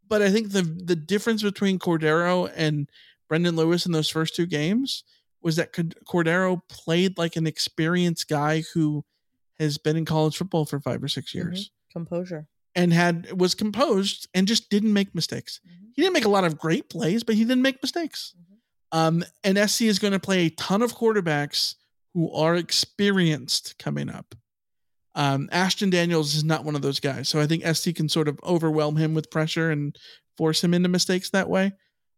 but I think the the difference between Cordeiro and Brendan Lewis in those first two games was that Cordeiro played like an experienced guy who has been in college football for five or six years composure. And had was composed and just didn't make mistakes. He didn't make a lot of great plays, but he didn't make mistakes. Um, and SC is going to play a ton of quarterbacks who are experienced coming up. Um, Ashton Daniels is not one of those guys, so I think SC can sort of overwhelm him with pressure and force him into mistakes that way.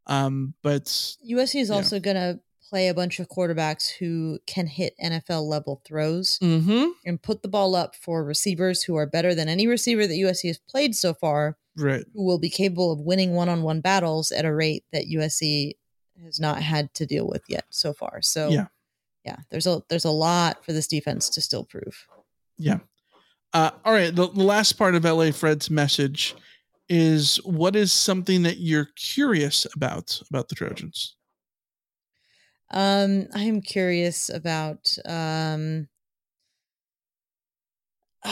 Um, but USC is also going to play a bunch of quarterbacks who can hit NFL level throws Mhm. and put the ball up for receivers who are better than any receiver that USC has played so far, right, who will be capable of winning one on one battles at a rate that USC has not had to deal with yet so far. So Yeah. yeah, there's a there's a lot for this defense to still prove. Yeah. Uh, all right. The, the last part of LA Fred's message is what is something that you're curious about about the Trojans? Um, I am curious about um [SIGHS]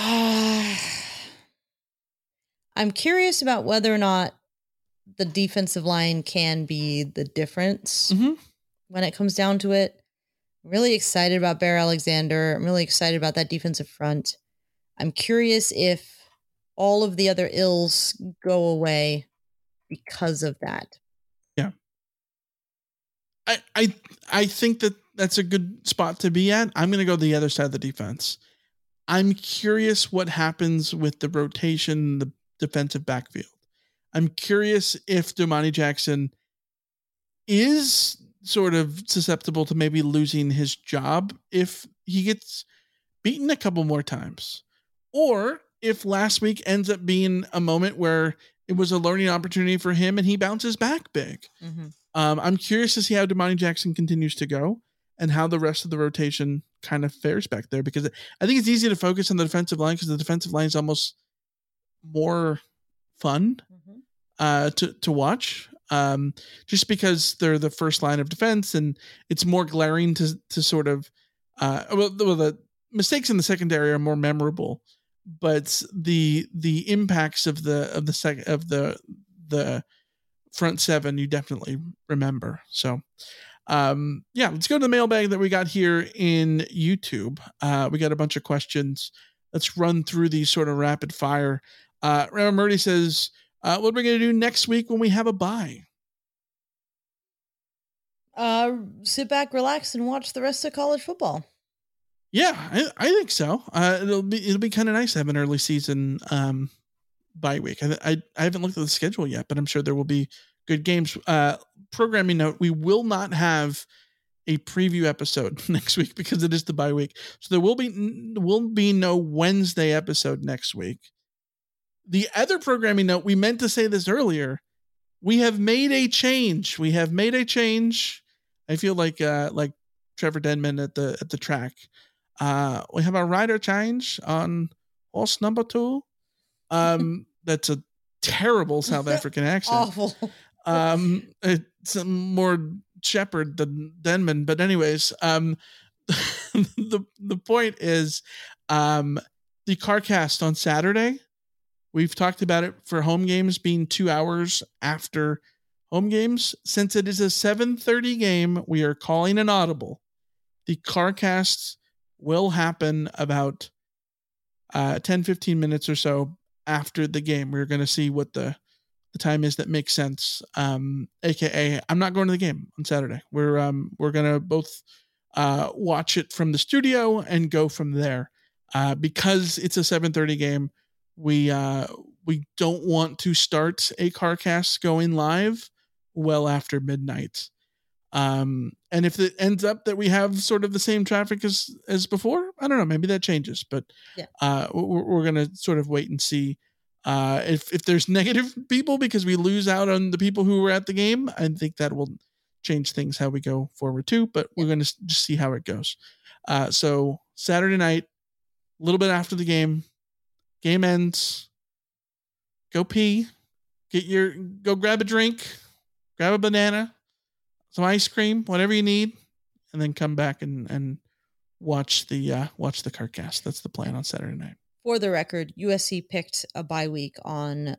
I'm curious about whether or not the defensive line can be the difference Mhm. when it comes down to it. I'm really excited about Bear Alexander. I'm really excited about that defensive front. I'm curious if all of the other ills go away because of that. I I think that that's a good spot to be at. I'm going to go the other side of the defense. I'm curious what happens with the rotation, the defensive backfield. I'm curious if Domani Jackson is sort of susceptible to maybe losing his job if he gets beaten a couple more times. Or if last week ends up being a moment where it was a learning opportunity for him and he bounces back big. Mm-hmm. Um, I'm curious to see how Domani Jackson continues to go and how the rest of the rotation kind of fares back there because I think it's easy to focus on the defensive line because the defensive line is almost more fun uh, to to watch. Um, just because they're the first line of defense and it's more glaring to to sort of uh, well, the, well, the mistakes in the secondary are more memorable, but the the impacts of the of the sec of the the front seven you definitely remember. So um yeah let's go to the mailbag that we got here in youtube. Uh we got a bunch of questions. Let's run through these sort of rapid fire. Uh Rama Murray says uh what are we gonna do next week when we have a bye? Uh, sit back, relax, and watch the rest of college football. yeah i, I think so. Uh it'll be it'll be kind of nice to have an early season um bye week I, I i haven't looked at the schedule yet but i'm sure there will be good games uh programming note we will not have a preview episode [LAUGHS] next week because it is the bye week. So there will be will be no Wednesday episode next week. The other programming note, we meant to say this earlier. We have made a change. We have made a change. I feel like uh like Trevor Denman at the at the track. Uh we have a rider change on horse number two. Um that's a terrible South [LAUGHS] African accent. Awful. um it's more shepherd than denman but anyways um [LAUGHS] the the point is um the carcast on saturday we've talked about it for home games being two hours after home games. Since it is a 7.30 game we are calling an audible. The carcast will happen about uh 10 15 minutes or so after the game we're going to see what the the time is that makes sense. Um, AKA, I'm not going to the game on Saturday. We're um, we're gonna both uh, watch it from the studio and go from there. Uh, because it's a 7:30 game, we uh, we don't want to start a CarCast going live well after midnight. Um, and if it ends up that we have sort of the same traffic as as before, I don't know. Maybe that changes, but Yeah. uh, we're, we're gonna sort of wait and see. Uh, if if there's [LAUGHS] negative people because we lose out on the people who were at the game, I think that will change things how we go forward too. But we're going to just see how it goes. Uh, so Saturday night, a little bit after the game, game ends. Go pee, get your go grab a drink, grab a banana, some ice cream, whatever you need, and then come back and and watch the uh, watch the carcast. That's the plan on Saturday night. For the record, USC picked a bye week on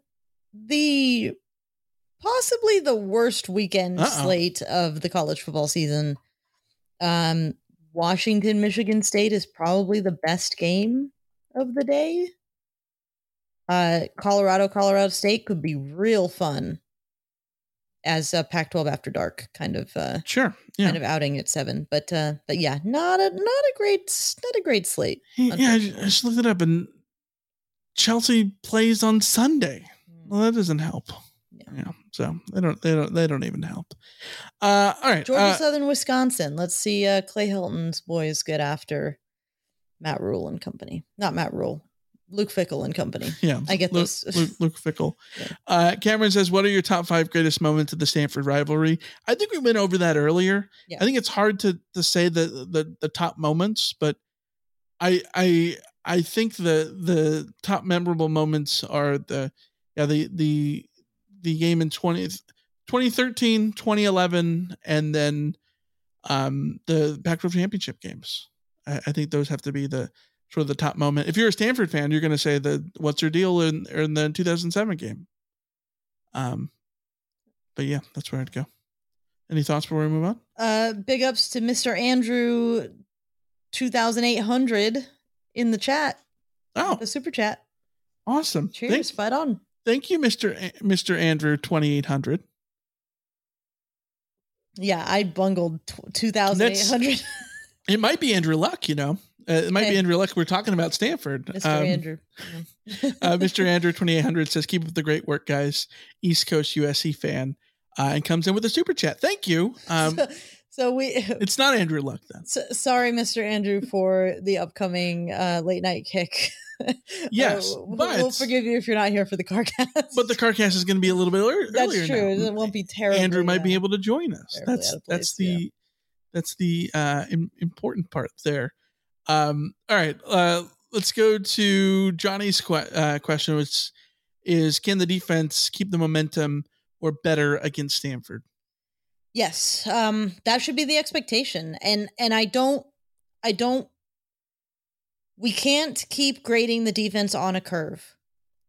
the possibly the worst weekend Uh-oh. slate of the college football season. Um, Washington, Michigan State is probably the best game of the day. Uh, Colorado, Colorado State could be real fun as a Pac-12 after dark kind of uh, Sure, yeah. kind of outing at seven. But uh, but yeah, not a not a great not a great slate. Yeah, I ju- I just looked it up, and Chelsea plays on Sunday. Well, that doesn't help. Yeah. so they don't, they don't, they don't even help. Uh, all right, Georgia uh, Southern Wisconsin. Let's see uh, Clay Helton's boys get after Matt Rhule and company. Not Matt Rhule, Luke Fickell and company. yeah, I get Luke, this. Luke, Luke Fickell. Uh, Cameron says, "What are your top five greatest moments of the Stanford rivalry?" I think we went over that earlier. Yeah. I think it's hard to to say the the the top moments, but I I I think the the top memorable moments are the yeah the the the game in 20, 2013 2011 and then um the Pac-12 championship games I, I think those have to be the sort of the top moment if you're a Stanford fan you're going to say the what's your deal in in the 2007 game um but yeah that's where I'd go any thoughts before we move on Uh, big ups to Mr. Andrew, two thousand eight hundred in the chat. Oh, the super chat. awesome Cheers, Thank- fight on. Thank you, Mr. A- Mr. Andrew 2800. Yeah, I bungled eight hundred. It might be Andrew Luck, you know. Uh, it might be [LAUGHS] Andrew Luck. We're talking about Stanford. Mr. Um, Andrew. [LAUGHS] uh, Mr. Andrew 2800 says, Keep up the great work, guys. East Coast USC fan. uh, and comes in with a super chat. Thank you. Um, [LAUGHS] so, so we. it's not Andrew Luck then. So, sorry, Mr. Andrew, for the upcoming uh, late night kick. Yes, Uh, we'll- but we'll forgive you if you're not here for the CarCast. but the CarCast is going to be a little bit ear- That's true. now. It won't be terrible. Andrew might be able to join us. That's of that's place, the that's the uh, im- important part there. Um, all right, uh, let's go to Johnny's que- uh, question, which is: Can the defense keep the momentum or better against Stanford? Yes, um, that should be the expectation, and and I don't, I don't. We can't keep grading the defense on a curve.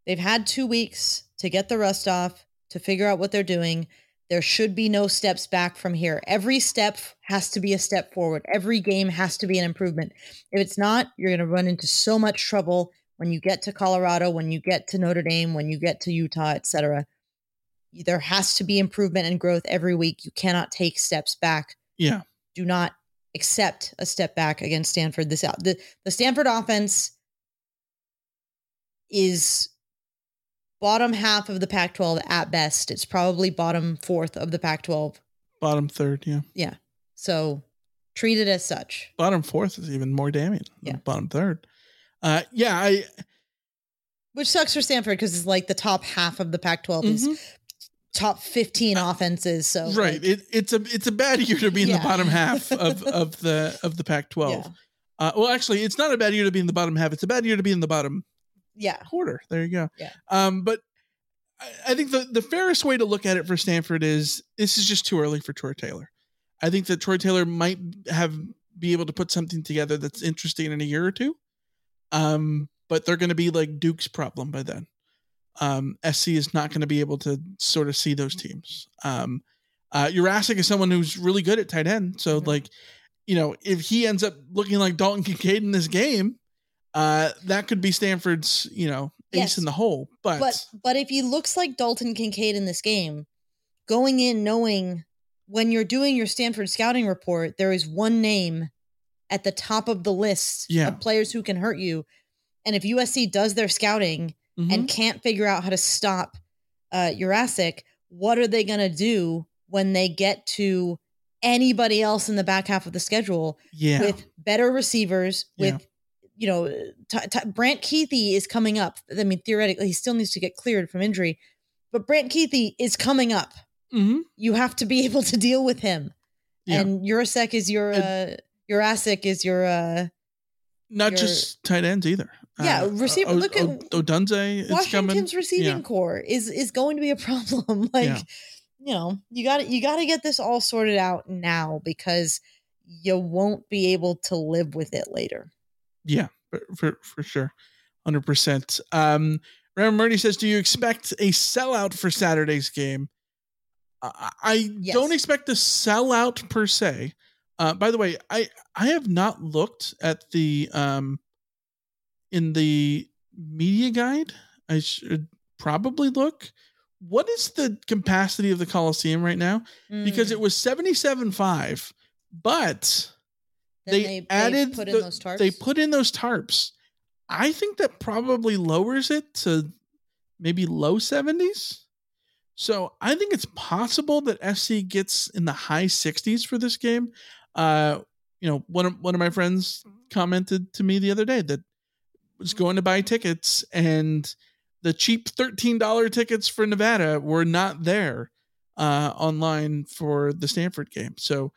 They've had two weeks to get the rust off, to figure out what they're doing. There should be no steps back from here. Every step has to be a step forward. Every game has to be an improvement. If it's not, you're going to run into so much trouble when you get to Colorado, when you get to Notre Dame, when you get to Utah, etc there has to be improvement and growth every week. You cannot take steps back. Yeah, Do not accept a step back against Stanford. This out the, the Stanford offense is bottom half of the Pac-12 at best. It's probably bottom fourth of the Pac-12. bottom third. Yeah, Yeah. So treat it as such. bottom fourth is even more damning. than Yeah. bottom third. Uh, yeah, I Which sucks for Stanford because it's like the top half of the Pac-12 Mhm. is top 15 offenses. So right. like, it, it's a it's a bad year to be in Yeah. the bottom [LAUGHS] half of of the of the Pac-12. Yeah. Uh, well, actually, it's not a bad year to be in the bottom half. It's a bad year to be in the bottom yeah. quarter. There you go. Yeah. Um, but I, I think the the fairest way to look at it for Stanford is this is just too early for Troy Taylor. I think that Troy Taylor might have be able to put something together that's interesting in a year or two. Um, but they're going to be like Duke's problem by then. Um, SC is not going to be able to sort of see those teams. Um, uh, Yurosek is someone who's really good at tight end. So Mm-hmm. like, you know, if he ends up looking like Dalton Kincaid in this game, uh, that could be Stanford's, you know, ace Yes. in the hole. But, but but if he looks like Dalton Kincaid in this game, going in knowing when you're doing your Stanford scouting report, there is one name at the top of the list Yeah. of players who can hurt you. And if USC does their scouting Mhm. and can't figure out how to stop uh, Yurosek, what are they going to do when they get to anybody else in the back half of the schedule yeah, with better receivers Yeah. You know t- t- Brant Kuithe is coming up I mean theoretically he still needs to get cleared from injury but Brant Kuithe is coming up hmm you have to be [LAUGHS] able to deal with him Yeah. and Yurosek is your uh Yurosek is your uh not your- just tight ends either. Yeah, Uh, receiver- O- look at O- Odunze. Washington's receiving Yeah. corps is is going to be a [LAUGHS] problem like Yeah. you know you got to you got to get this all sorted out now because you won't be able to live with it later Yeah, for for, sure, hundred percent. Um, Graham Murray says, "Do you expect a sellout for Saturday's game?" I, I Yes. don't expect a sellout per se. Uh, by the way, I I have not looked at the um in the media guide. I should probably look. What is the capacity of the Coliseum right now? Because Mm. it was seventy seven five, but they, they- added put in those tarps? They put in those tarps. I think that probably lowers it to maybe low 70s. So I think it's possible that SC gets in the high 60s for this game. Uh, you know, one of one of my friends commented to me the other day that was going to buy tickets and the cheap $13 tickets for Nevada were not there uh, online for the Stanford game. So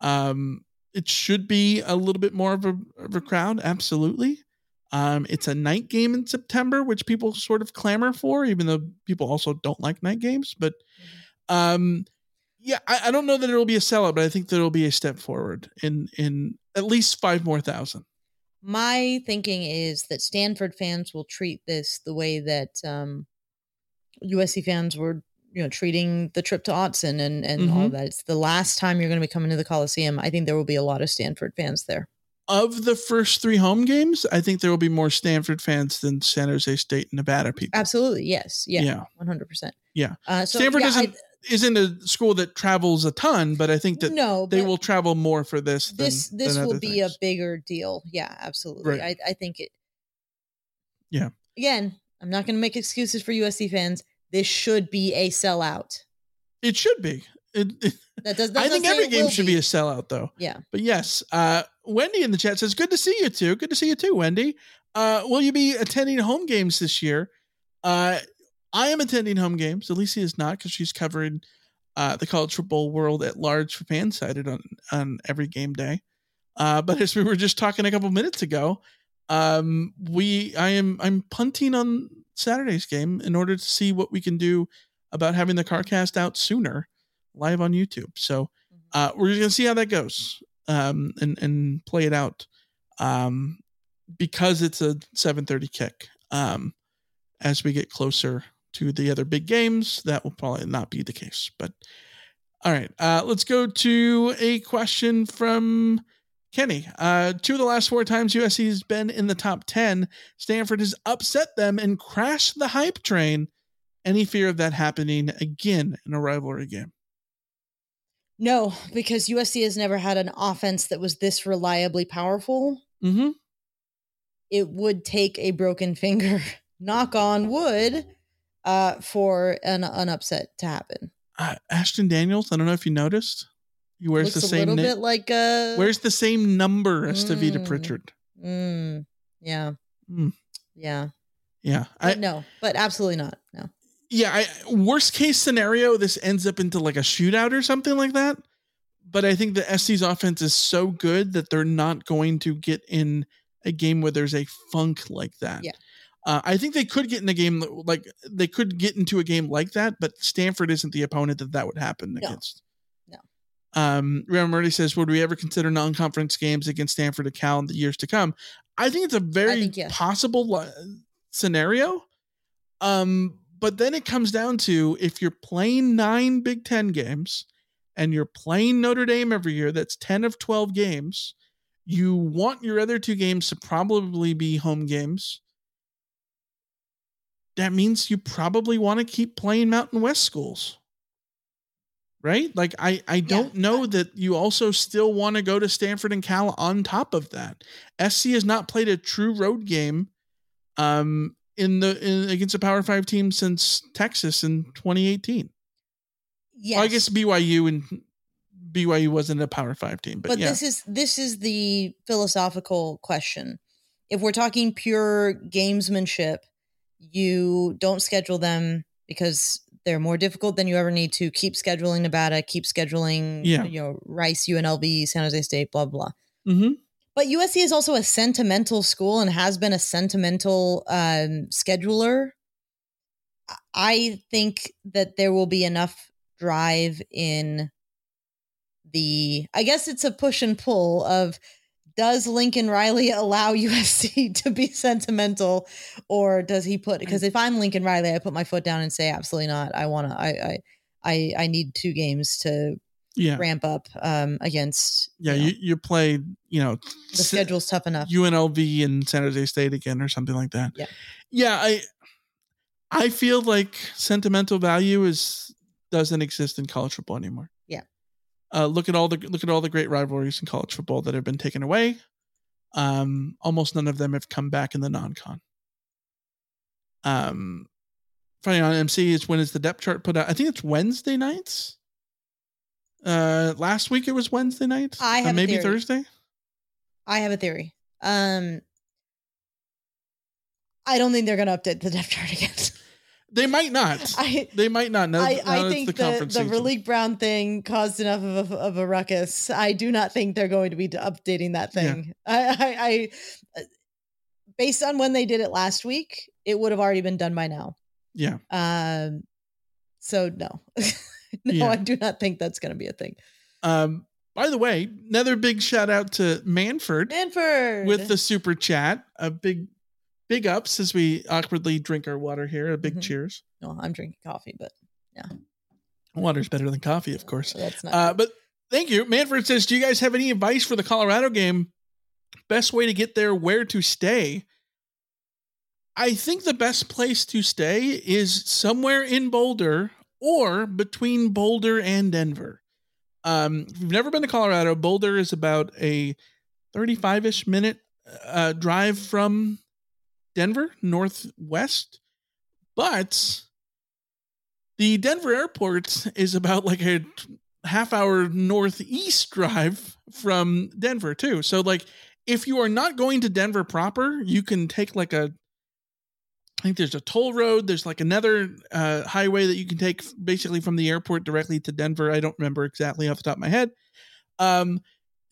um, it should be a little bit more of a, of a crowd. Absolutely. Um, it's a night game in September, which people sort of clamor for, even though people also don't like night games. But um, yeah, I, I don't know that it'll be a sellout, but I think that it'll be a step forward in in at least five more thousand. my thinking is that Stanford fans will treat this the way that um, USC fans were, you know, treating the trip to Autzen and and all Mhm. of that. It's the last time you're going to be coming to the Coliseum. I think there will be a lot of Stanford fans there. Of the first three home games, I think there will be more Stanford fans than San Jose State and Nevada people. Absolutely, yes, yeah, Yeah. one hundred percent. Yeah. Uh, so, Stanford yeah, isn't isn't a school that travels a ton, but I think that No, they will travel more for this. Than, This this than will be things. a bigger deal. Yeah, absolutely. Right. I I think it. Yeah. Again, I'm not going to make excuses for USC fans. This should be a sellout. It should be. It, it, That does. I think every game should be. a sellout, though. Yeah. But yes, uh, Wendy in the chat says, "Good to see you too. Good to see you too, Wendy. Uh, will you be attending home games this year? Uh, I am attending home games. Alicia is not because she's covering uh, the college football world at large for Fansided on on every game day. Uh, but as we were just talking a couple minutes ago, um, we I am I'm punting on Saturday's game in order to see what we can do about having the car cast out sooner, live on YouTube. So uh, we're just gonna see how that goes um, and and play it out um, because it's a 7:30 kick. Um, as we get closer to the other big games, that will probably not be the case. But all right, uh, let's go to a question from Kenny. Uh, two of the last four times USC has been in the top 10, Stanford has upset them and crashed the hype train. Any fear of that happening again in a rivalry game? No, because USC has never had an offense that was this reliably powerful. Mm-hmm. It would take a broken finger, [LAUGHS] knock on wood, uh, for an, an upset to happen. Uh, Ashton Daniels, I don't know if you noticed. He wears Looks the a same little na- bit like uh wears the same number as Tavita Mm. Pritchard. Mm, yeah. Mm. Yeah. Yeah. But I, no, but absolutely not. No. yeah, I, worst case scenario, this ends up into like a shootout or something like that. But I think the SC's offense is so good that they're not going to get in a game where there's a funk like that. Yeah. Uh, I think they could get in a game like they could get into a game like that, but Stanford isn't the opponent that that would happen No. against. Um, Graham Murray says, "Would we ever consider non-conference games against Stanford and Cal in the years to come?" I think it's a very think possible scenario. Um, but then it comes down to if you're playing nine Big Ten games and you're playing Notre Dame every year, that's 10 of 12 games. You want your other two games to probably be home games. That means you probably want to keep playing Mountain West schools. Right? Like I I don't know that you also still want to go to Stanford and Cal on top of that. SC has not played a true road game um in the in, against a Power 5 team since Texas in 2018. Yes. Well, I guess BYU and BYU wasn't a Power 5 team, but, but yeah. this is this is the philosophical question. If we're talking pure gamesmanship, you don't schedule them because they're more difficult than you ever need to. Keep scheduling Nevada, keep scheduling Yeah. you know, Rice, UNLV, San Jose State, blah blah. Mhm. But USC is also a sentimental school and has been a sentimental um, scheduler. I think that there will be enough drive in the. I guess it's a push and pull of does Lincoln Riley allow [LAUGHS] USC to be sentimental, or does he put? Because if I'm Lincoln Riley, I put my foot down and say absolutely not. I want to. I, I I I need two games to Yeah. ramp up um, against yeah, you, you play, you know, the schedule's tough enough. UNLV and San Jose State again or something like that. Yeah. Yeah, I I feel like sentimental value is doesn't exist in college football anymore. Uh, look at all the look at all the great rivalries in college football that have been taken away. Um, almost none of them have come back in the non-con. Um, funny on MC is when is the depth chart put out? I think it's Wednesday nights. Uh, last week it was Wednesday nights. I Uh, have a maybe. Thursday. I have a theory. Um, I don't think they're going to update the depth chart again. They might not. I- they might not. Now, I, I think the the, the. Raleek Brown thing caused enough of a, of a ruckus. I do not think they're going to be updating that Yeah. thing. I, I, I, based on when they did it last week, it would have already been done by now. Yeah. Um, so no, [LAUGHS] no, Yeah. I do not think that's going to be a thing. Um, by the way, another big shout out to Manford Manford with the super chat. A big, big ups as we awkwardly drink our water here. A big Mm-hmm. cheers. No, I'm drinking coffee, but yeah, Water's better than coffee, of course. that's not. Uh, but thank you. Manford says, Do you guys have any advice for the Colorado game? Best way to get there, where to stay? I think the best place to stay is somewhere in Boulder or between Boulder and Denver. Um, if you've never been to Colorado, Boulder is about a 35 ish minute uh, drive from Denver, northwest. But The Denver airport is about like a half hour northeast drive from Denver too. So like if you are not going to Denver proper, you can take like a I think there's a toll road. There's like another uh, highway that you can take basically from the airport directly to Denver. I don't remember exactly off the top of my head. Um,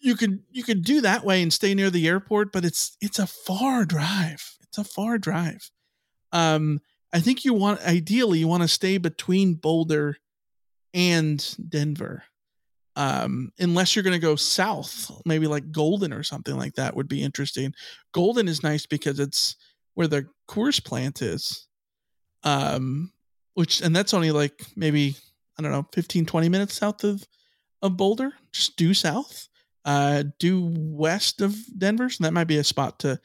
you could you could do that way and stay near the airport, but it's it's a far drive. It's a far drive. Um, I think you want ideally you want to stay between Boulder and Denver. Um, unless you're going to go south, maybe like Golden or something like that would be interesting. Golden is nice because it's where the Coors plant is. Um, which and that's only like maybe I don't know 15 20 minutes south of of Boulder, just due south. Uh due west of Denver, so that might be a spot to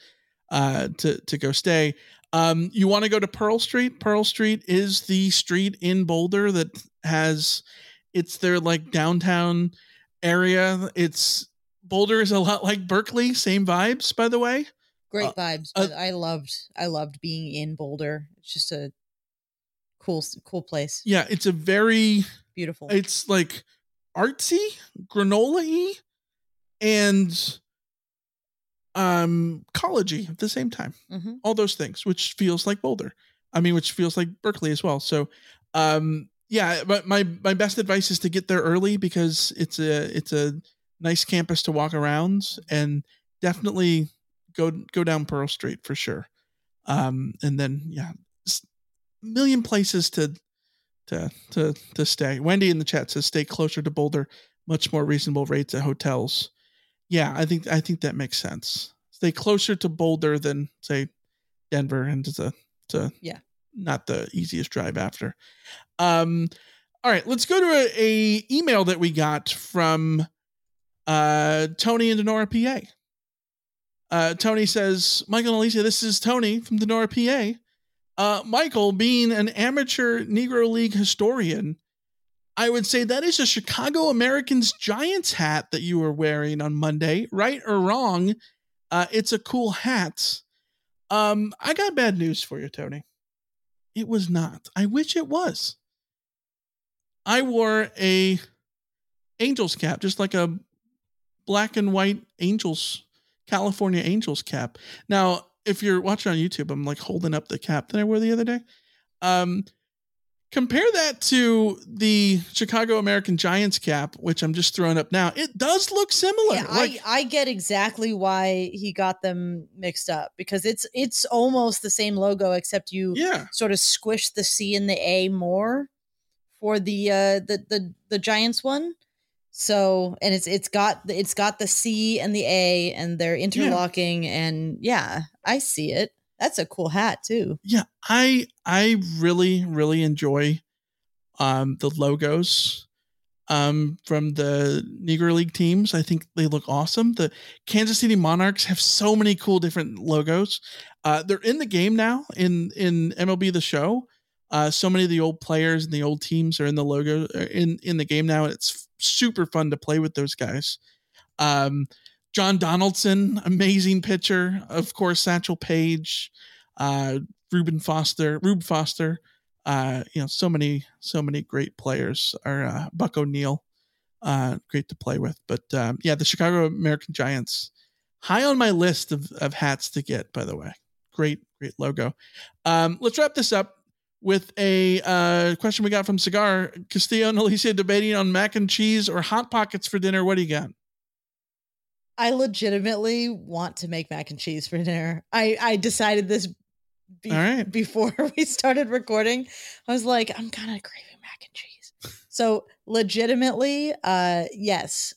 uh to to go stay. Um, you want to go to Pearl Street? Pearl Street is the street in Boulder that has it's their like downtown area. It's Boulder is a lot like Berkeley, same vibes, by the way. Great Uh, vibes. uh, I loved I loved being in Boulder. It's just a cool cool place. Yeah, it's a very Beautiful. It's like artsy, granola-y, and um collegey at the same time. Mhm. All those things, which feels like Boulder. I mean, which feels like Berkeley as well. So um yeah, but my my best advice is to get there early because it's a it's a nice campus to walk around and definitely go go down Pearl Street for sure. Um and then yeah, million places to to to to stay. Wendy in the chat says stay closer to Boulder, much more reasonable rates at hotels. Yeah, I think I think that makes sense. Stay closer to Boulder than say Denver, and it's a it's a Yeah. not the easiest drive after. Um, all right, let's go to a, a email that we got from uh Tony in Donora, PA. Uh, Tony says, Michael and Alicia, this is Tony from Donora, PA. Uh, Michael, being an amateur Negro League historian, I would say that is a Chicago Americans Giants hat that you were wearing on Monday, right or wrong. Uh, it's a cool hat. Um, I got bad news for you, Tony. It was not. I wish it was. I wore a Angels cap, just like a black and white Angels, California Angels cap. Now, if you're watching on YouTube, I'm like holding up the cap that I wore the other day. Um, compare that to the Chicago American Giants cap, which I'm just throwing up now. It does look similar. Yeah, like, I, I get exactly why he got them mixed up because it's it's almost the same logo except you Yeah. sort of squish the C and the A more for the uh the the the Giants one. So and it's it's got it's got the C and the A and they're interlocking and yeah, I see it. That's a cool hat too. yeah i i really really enjoy um the logos um from the negro league teams. I think they look awesome. The kansas city monarchs have so many cool different logos. Uh they're in the game now in in mlb the show. Uh so many of the old players and the old teams are in the logo uh, in in the game now and it's super fun to play with those guys. Um John Donaldson, amazing pitcher. Of course, Satchel Paige, uh, Ruben Foster, Rube Foster. Uh, you know, so many, so many great players. Are uh, Buck O'Neil, uh, great to play with. But um, yeah, the Chicago American Giants, high on my list of, of hats to get. By the way, great, great logo. Um, let's wrap this up with a uh, question we got from Cigar Castillo and Alicia debating on mac and cheese or hot pockets for dinner. What do you got? I legitimately want to make mac and cheese for dinner. I I decided this be- right. before [LAUGHS] we started recording. I was like, I'm kind of craving mac and cheese. So legitimately, uh yes.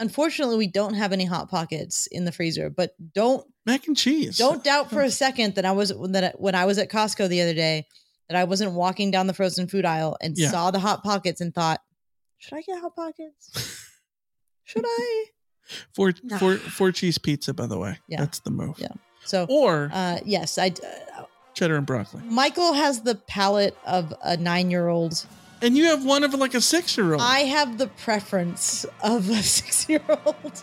Unfortunately, we don't have any hot pockets in the freezer, but don't mac and cheese. Don't doubt for a [LAUGHS] second that I was that when I was at Costco the other day that I wasn't walking down the frozen food aisle and Yeah. saw the hot pockets and thought, should I get hot pockets? [LAUGHS] should I? Four [SIGHS] four four cheese pizza, by the way. Yeah. That's the move. Yeah. So Or uh yes, I, uh, cheddar and broccoli. Michael has the palate of a 9-year-old. And you have one of like a six year old. I have the preference of a [LAUGHS] 6-year-old.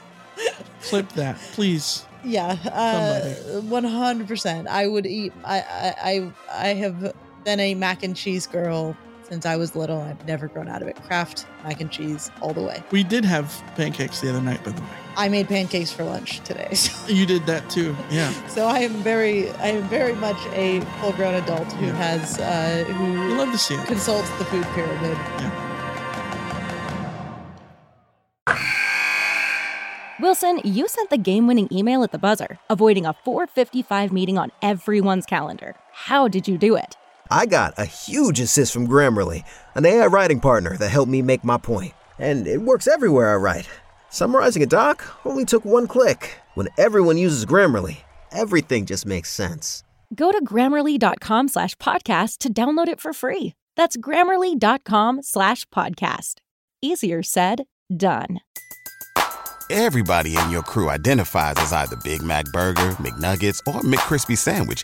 Clip that, please. Yeah, uh, one hundred percent. I would eat. I, I I I have been a mac and cheese girl since I was little. I've never grown out of it. Kraft mac and cheese all the way. We did have pancakes the other night, by the way. I made pancakes for lunch today. [LAUGHS] So, You did that too. Yeah. so I am very, I am very much a full-grown adult who Yeah. has, uh, You who love to see it. consults the food pyramid. Wilson, you sent the game winning email at the buzzer, avoiding a 455 meeting on everyone's calendar. How did you do it? I got a huge assist from Grammarly, an AI writing partner that helped me make my point. And it works everywhere I write. Summarizing a doc only took one click. When everyone uses Grammarly, everything just makes sense. Go to grammarly.com slash podcast to download it for free. That's grammarly.com slash podcast. Easier said, done. Everybody in your crew identifies as either Big Mac Burger, McNuggets, or McCrispy Sandwich.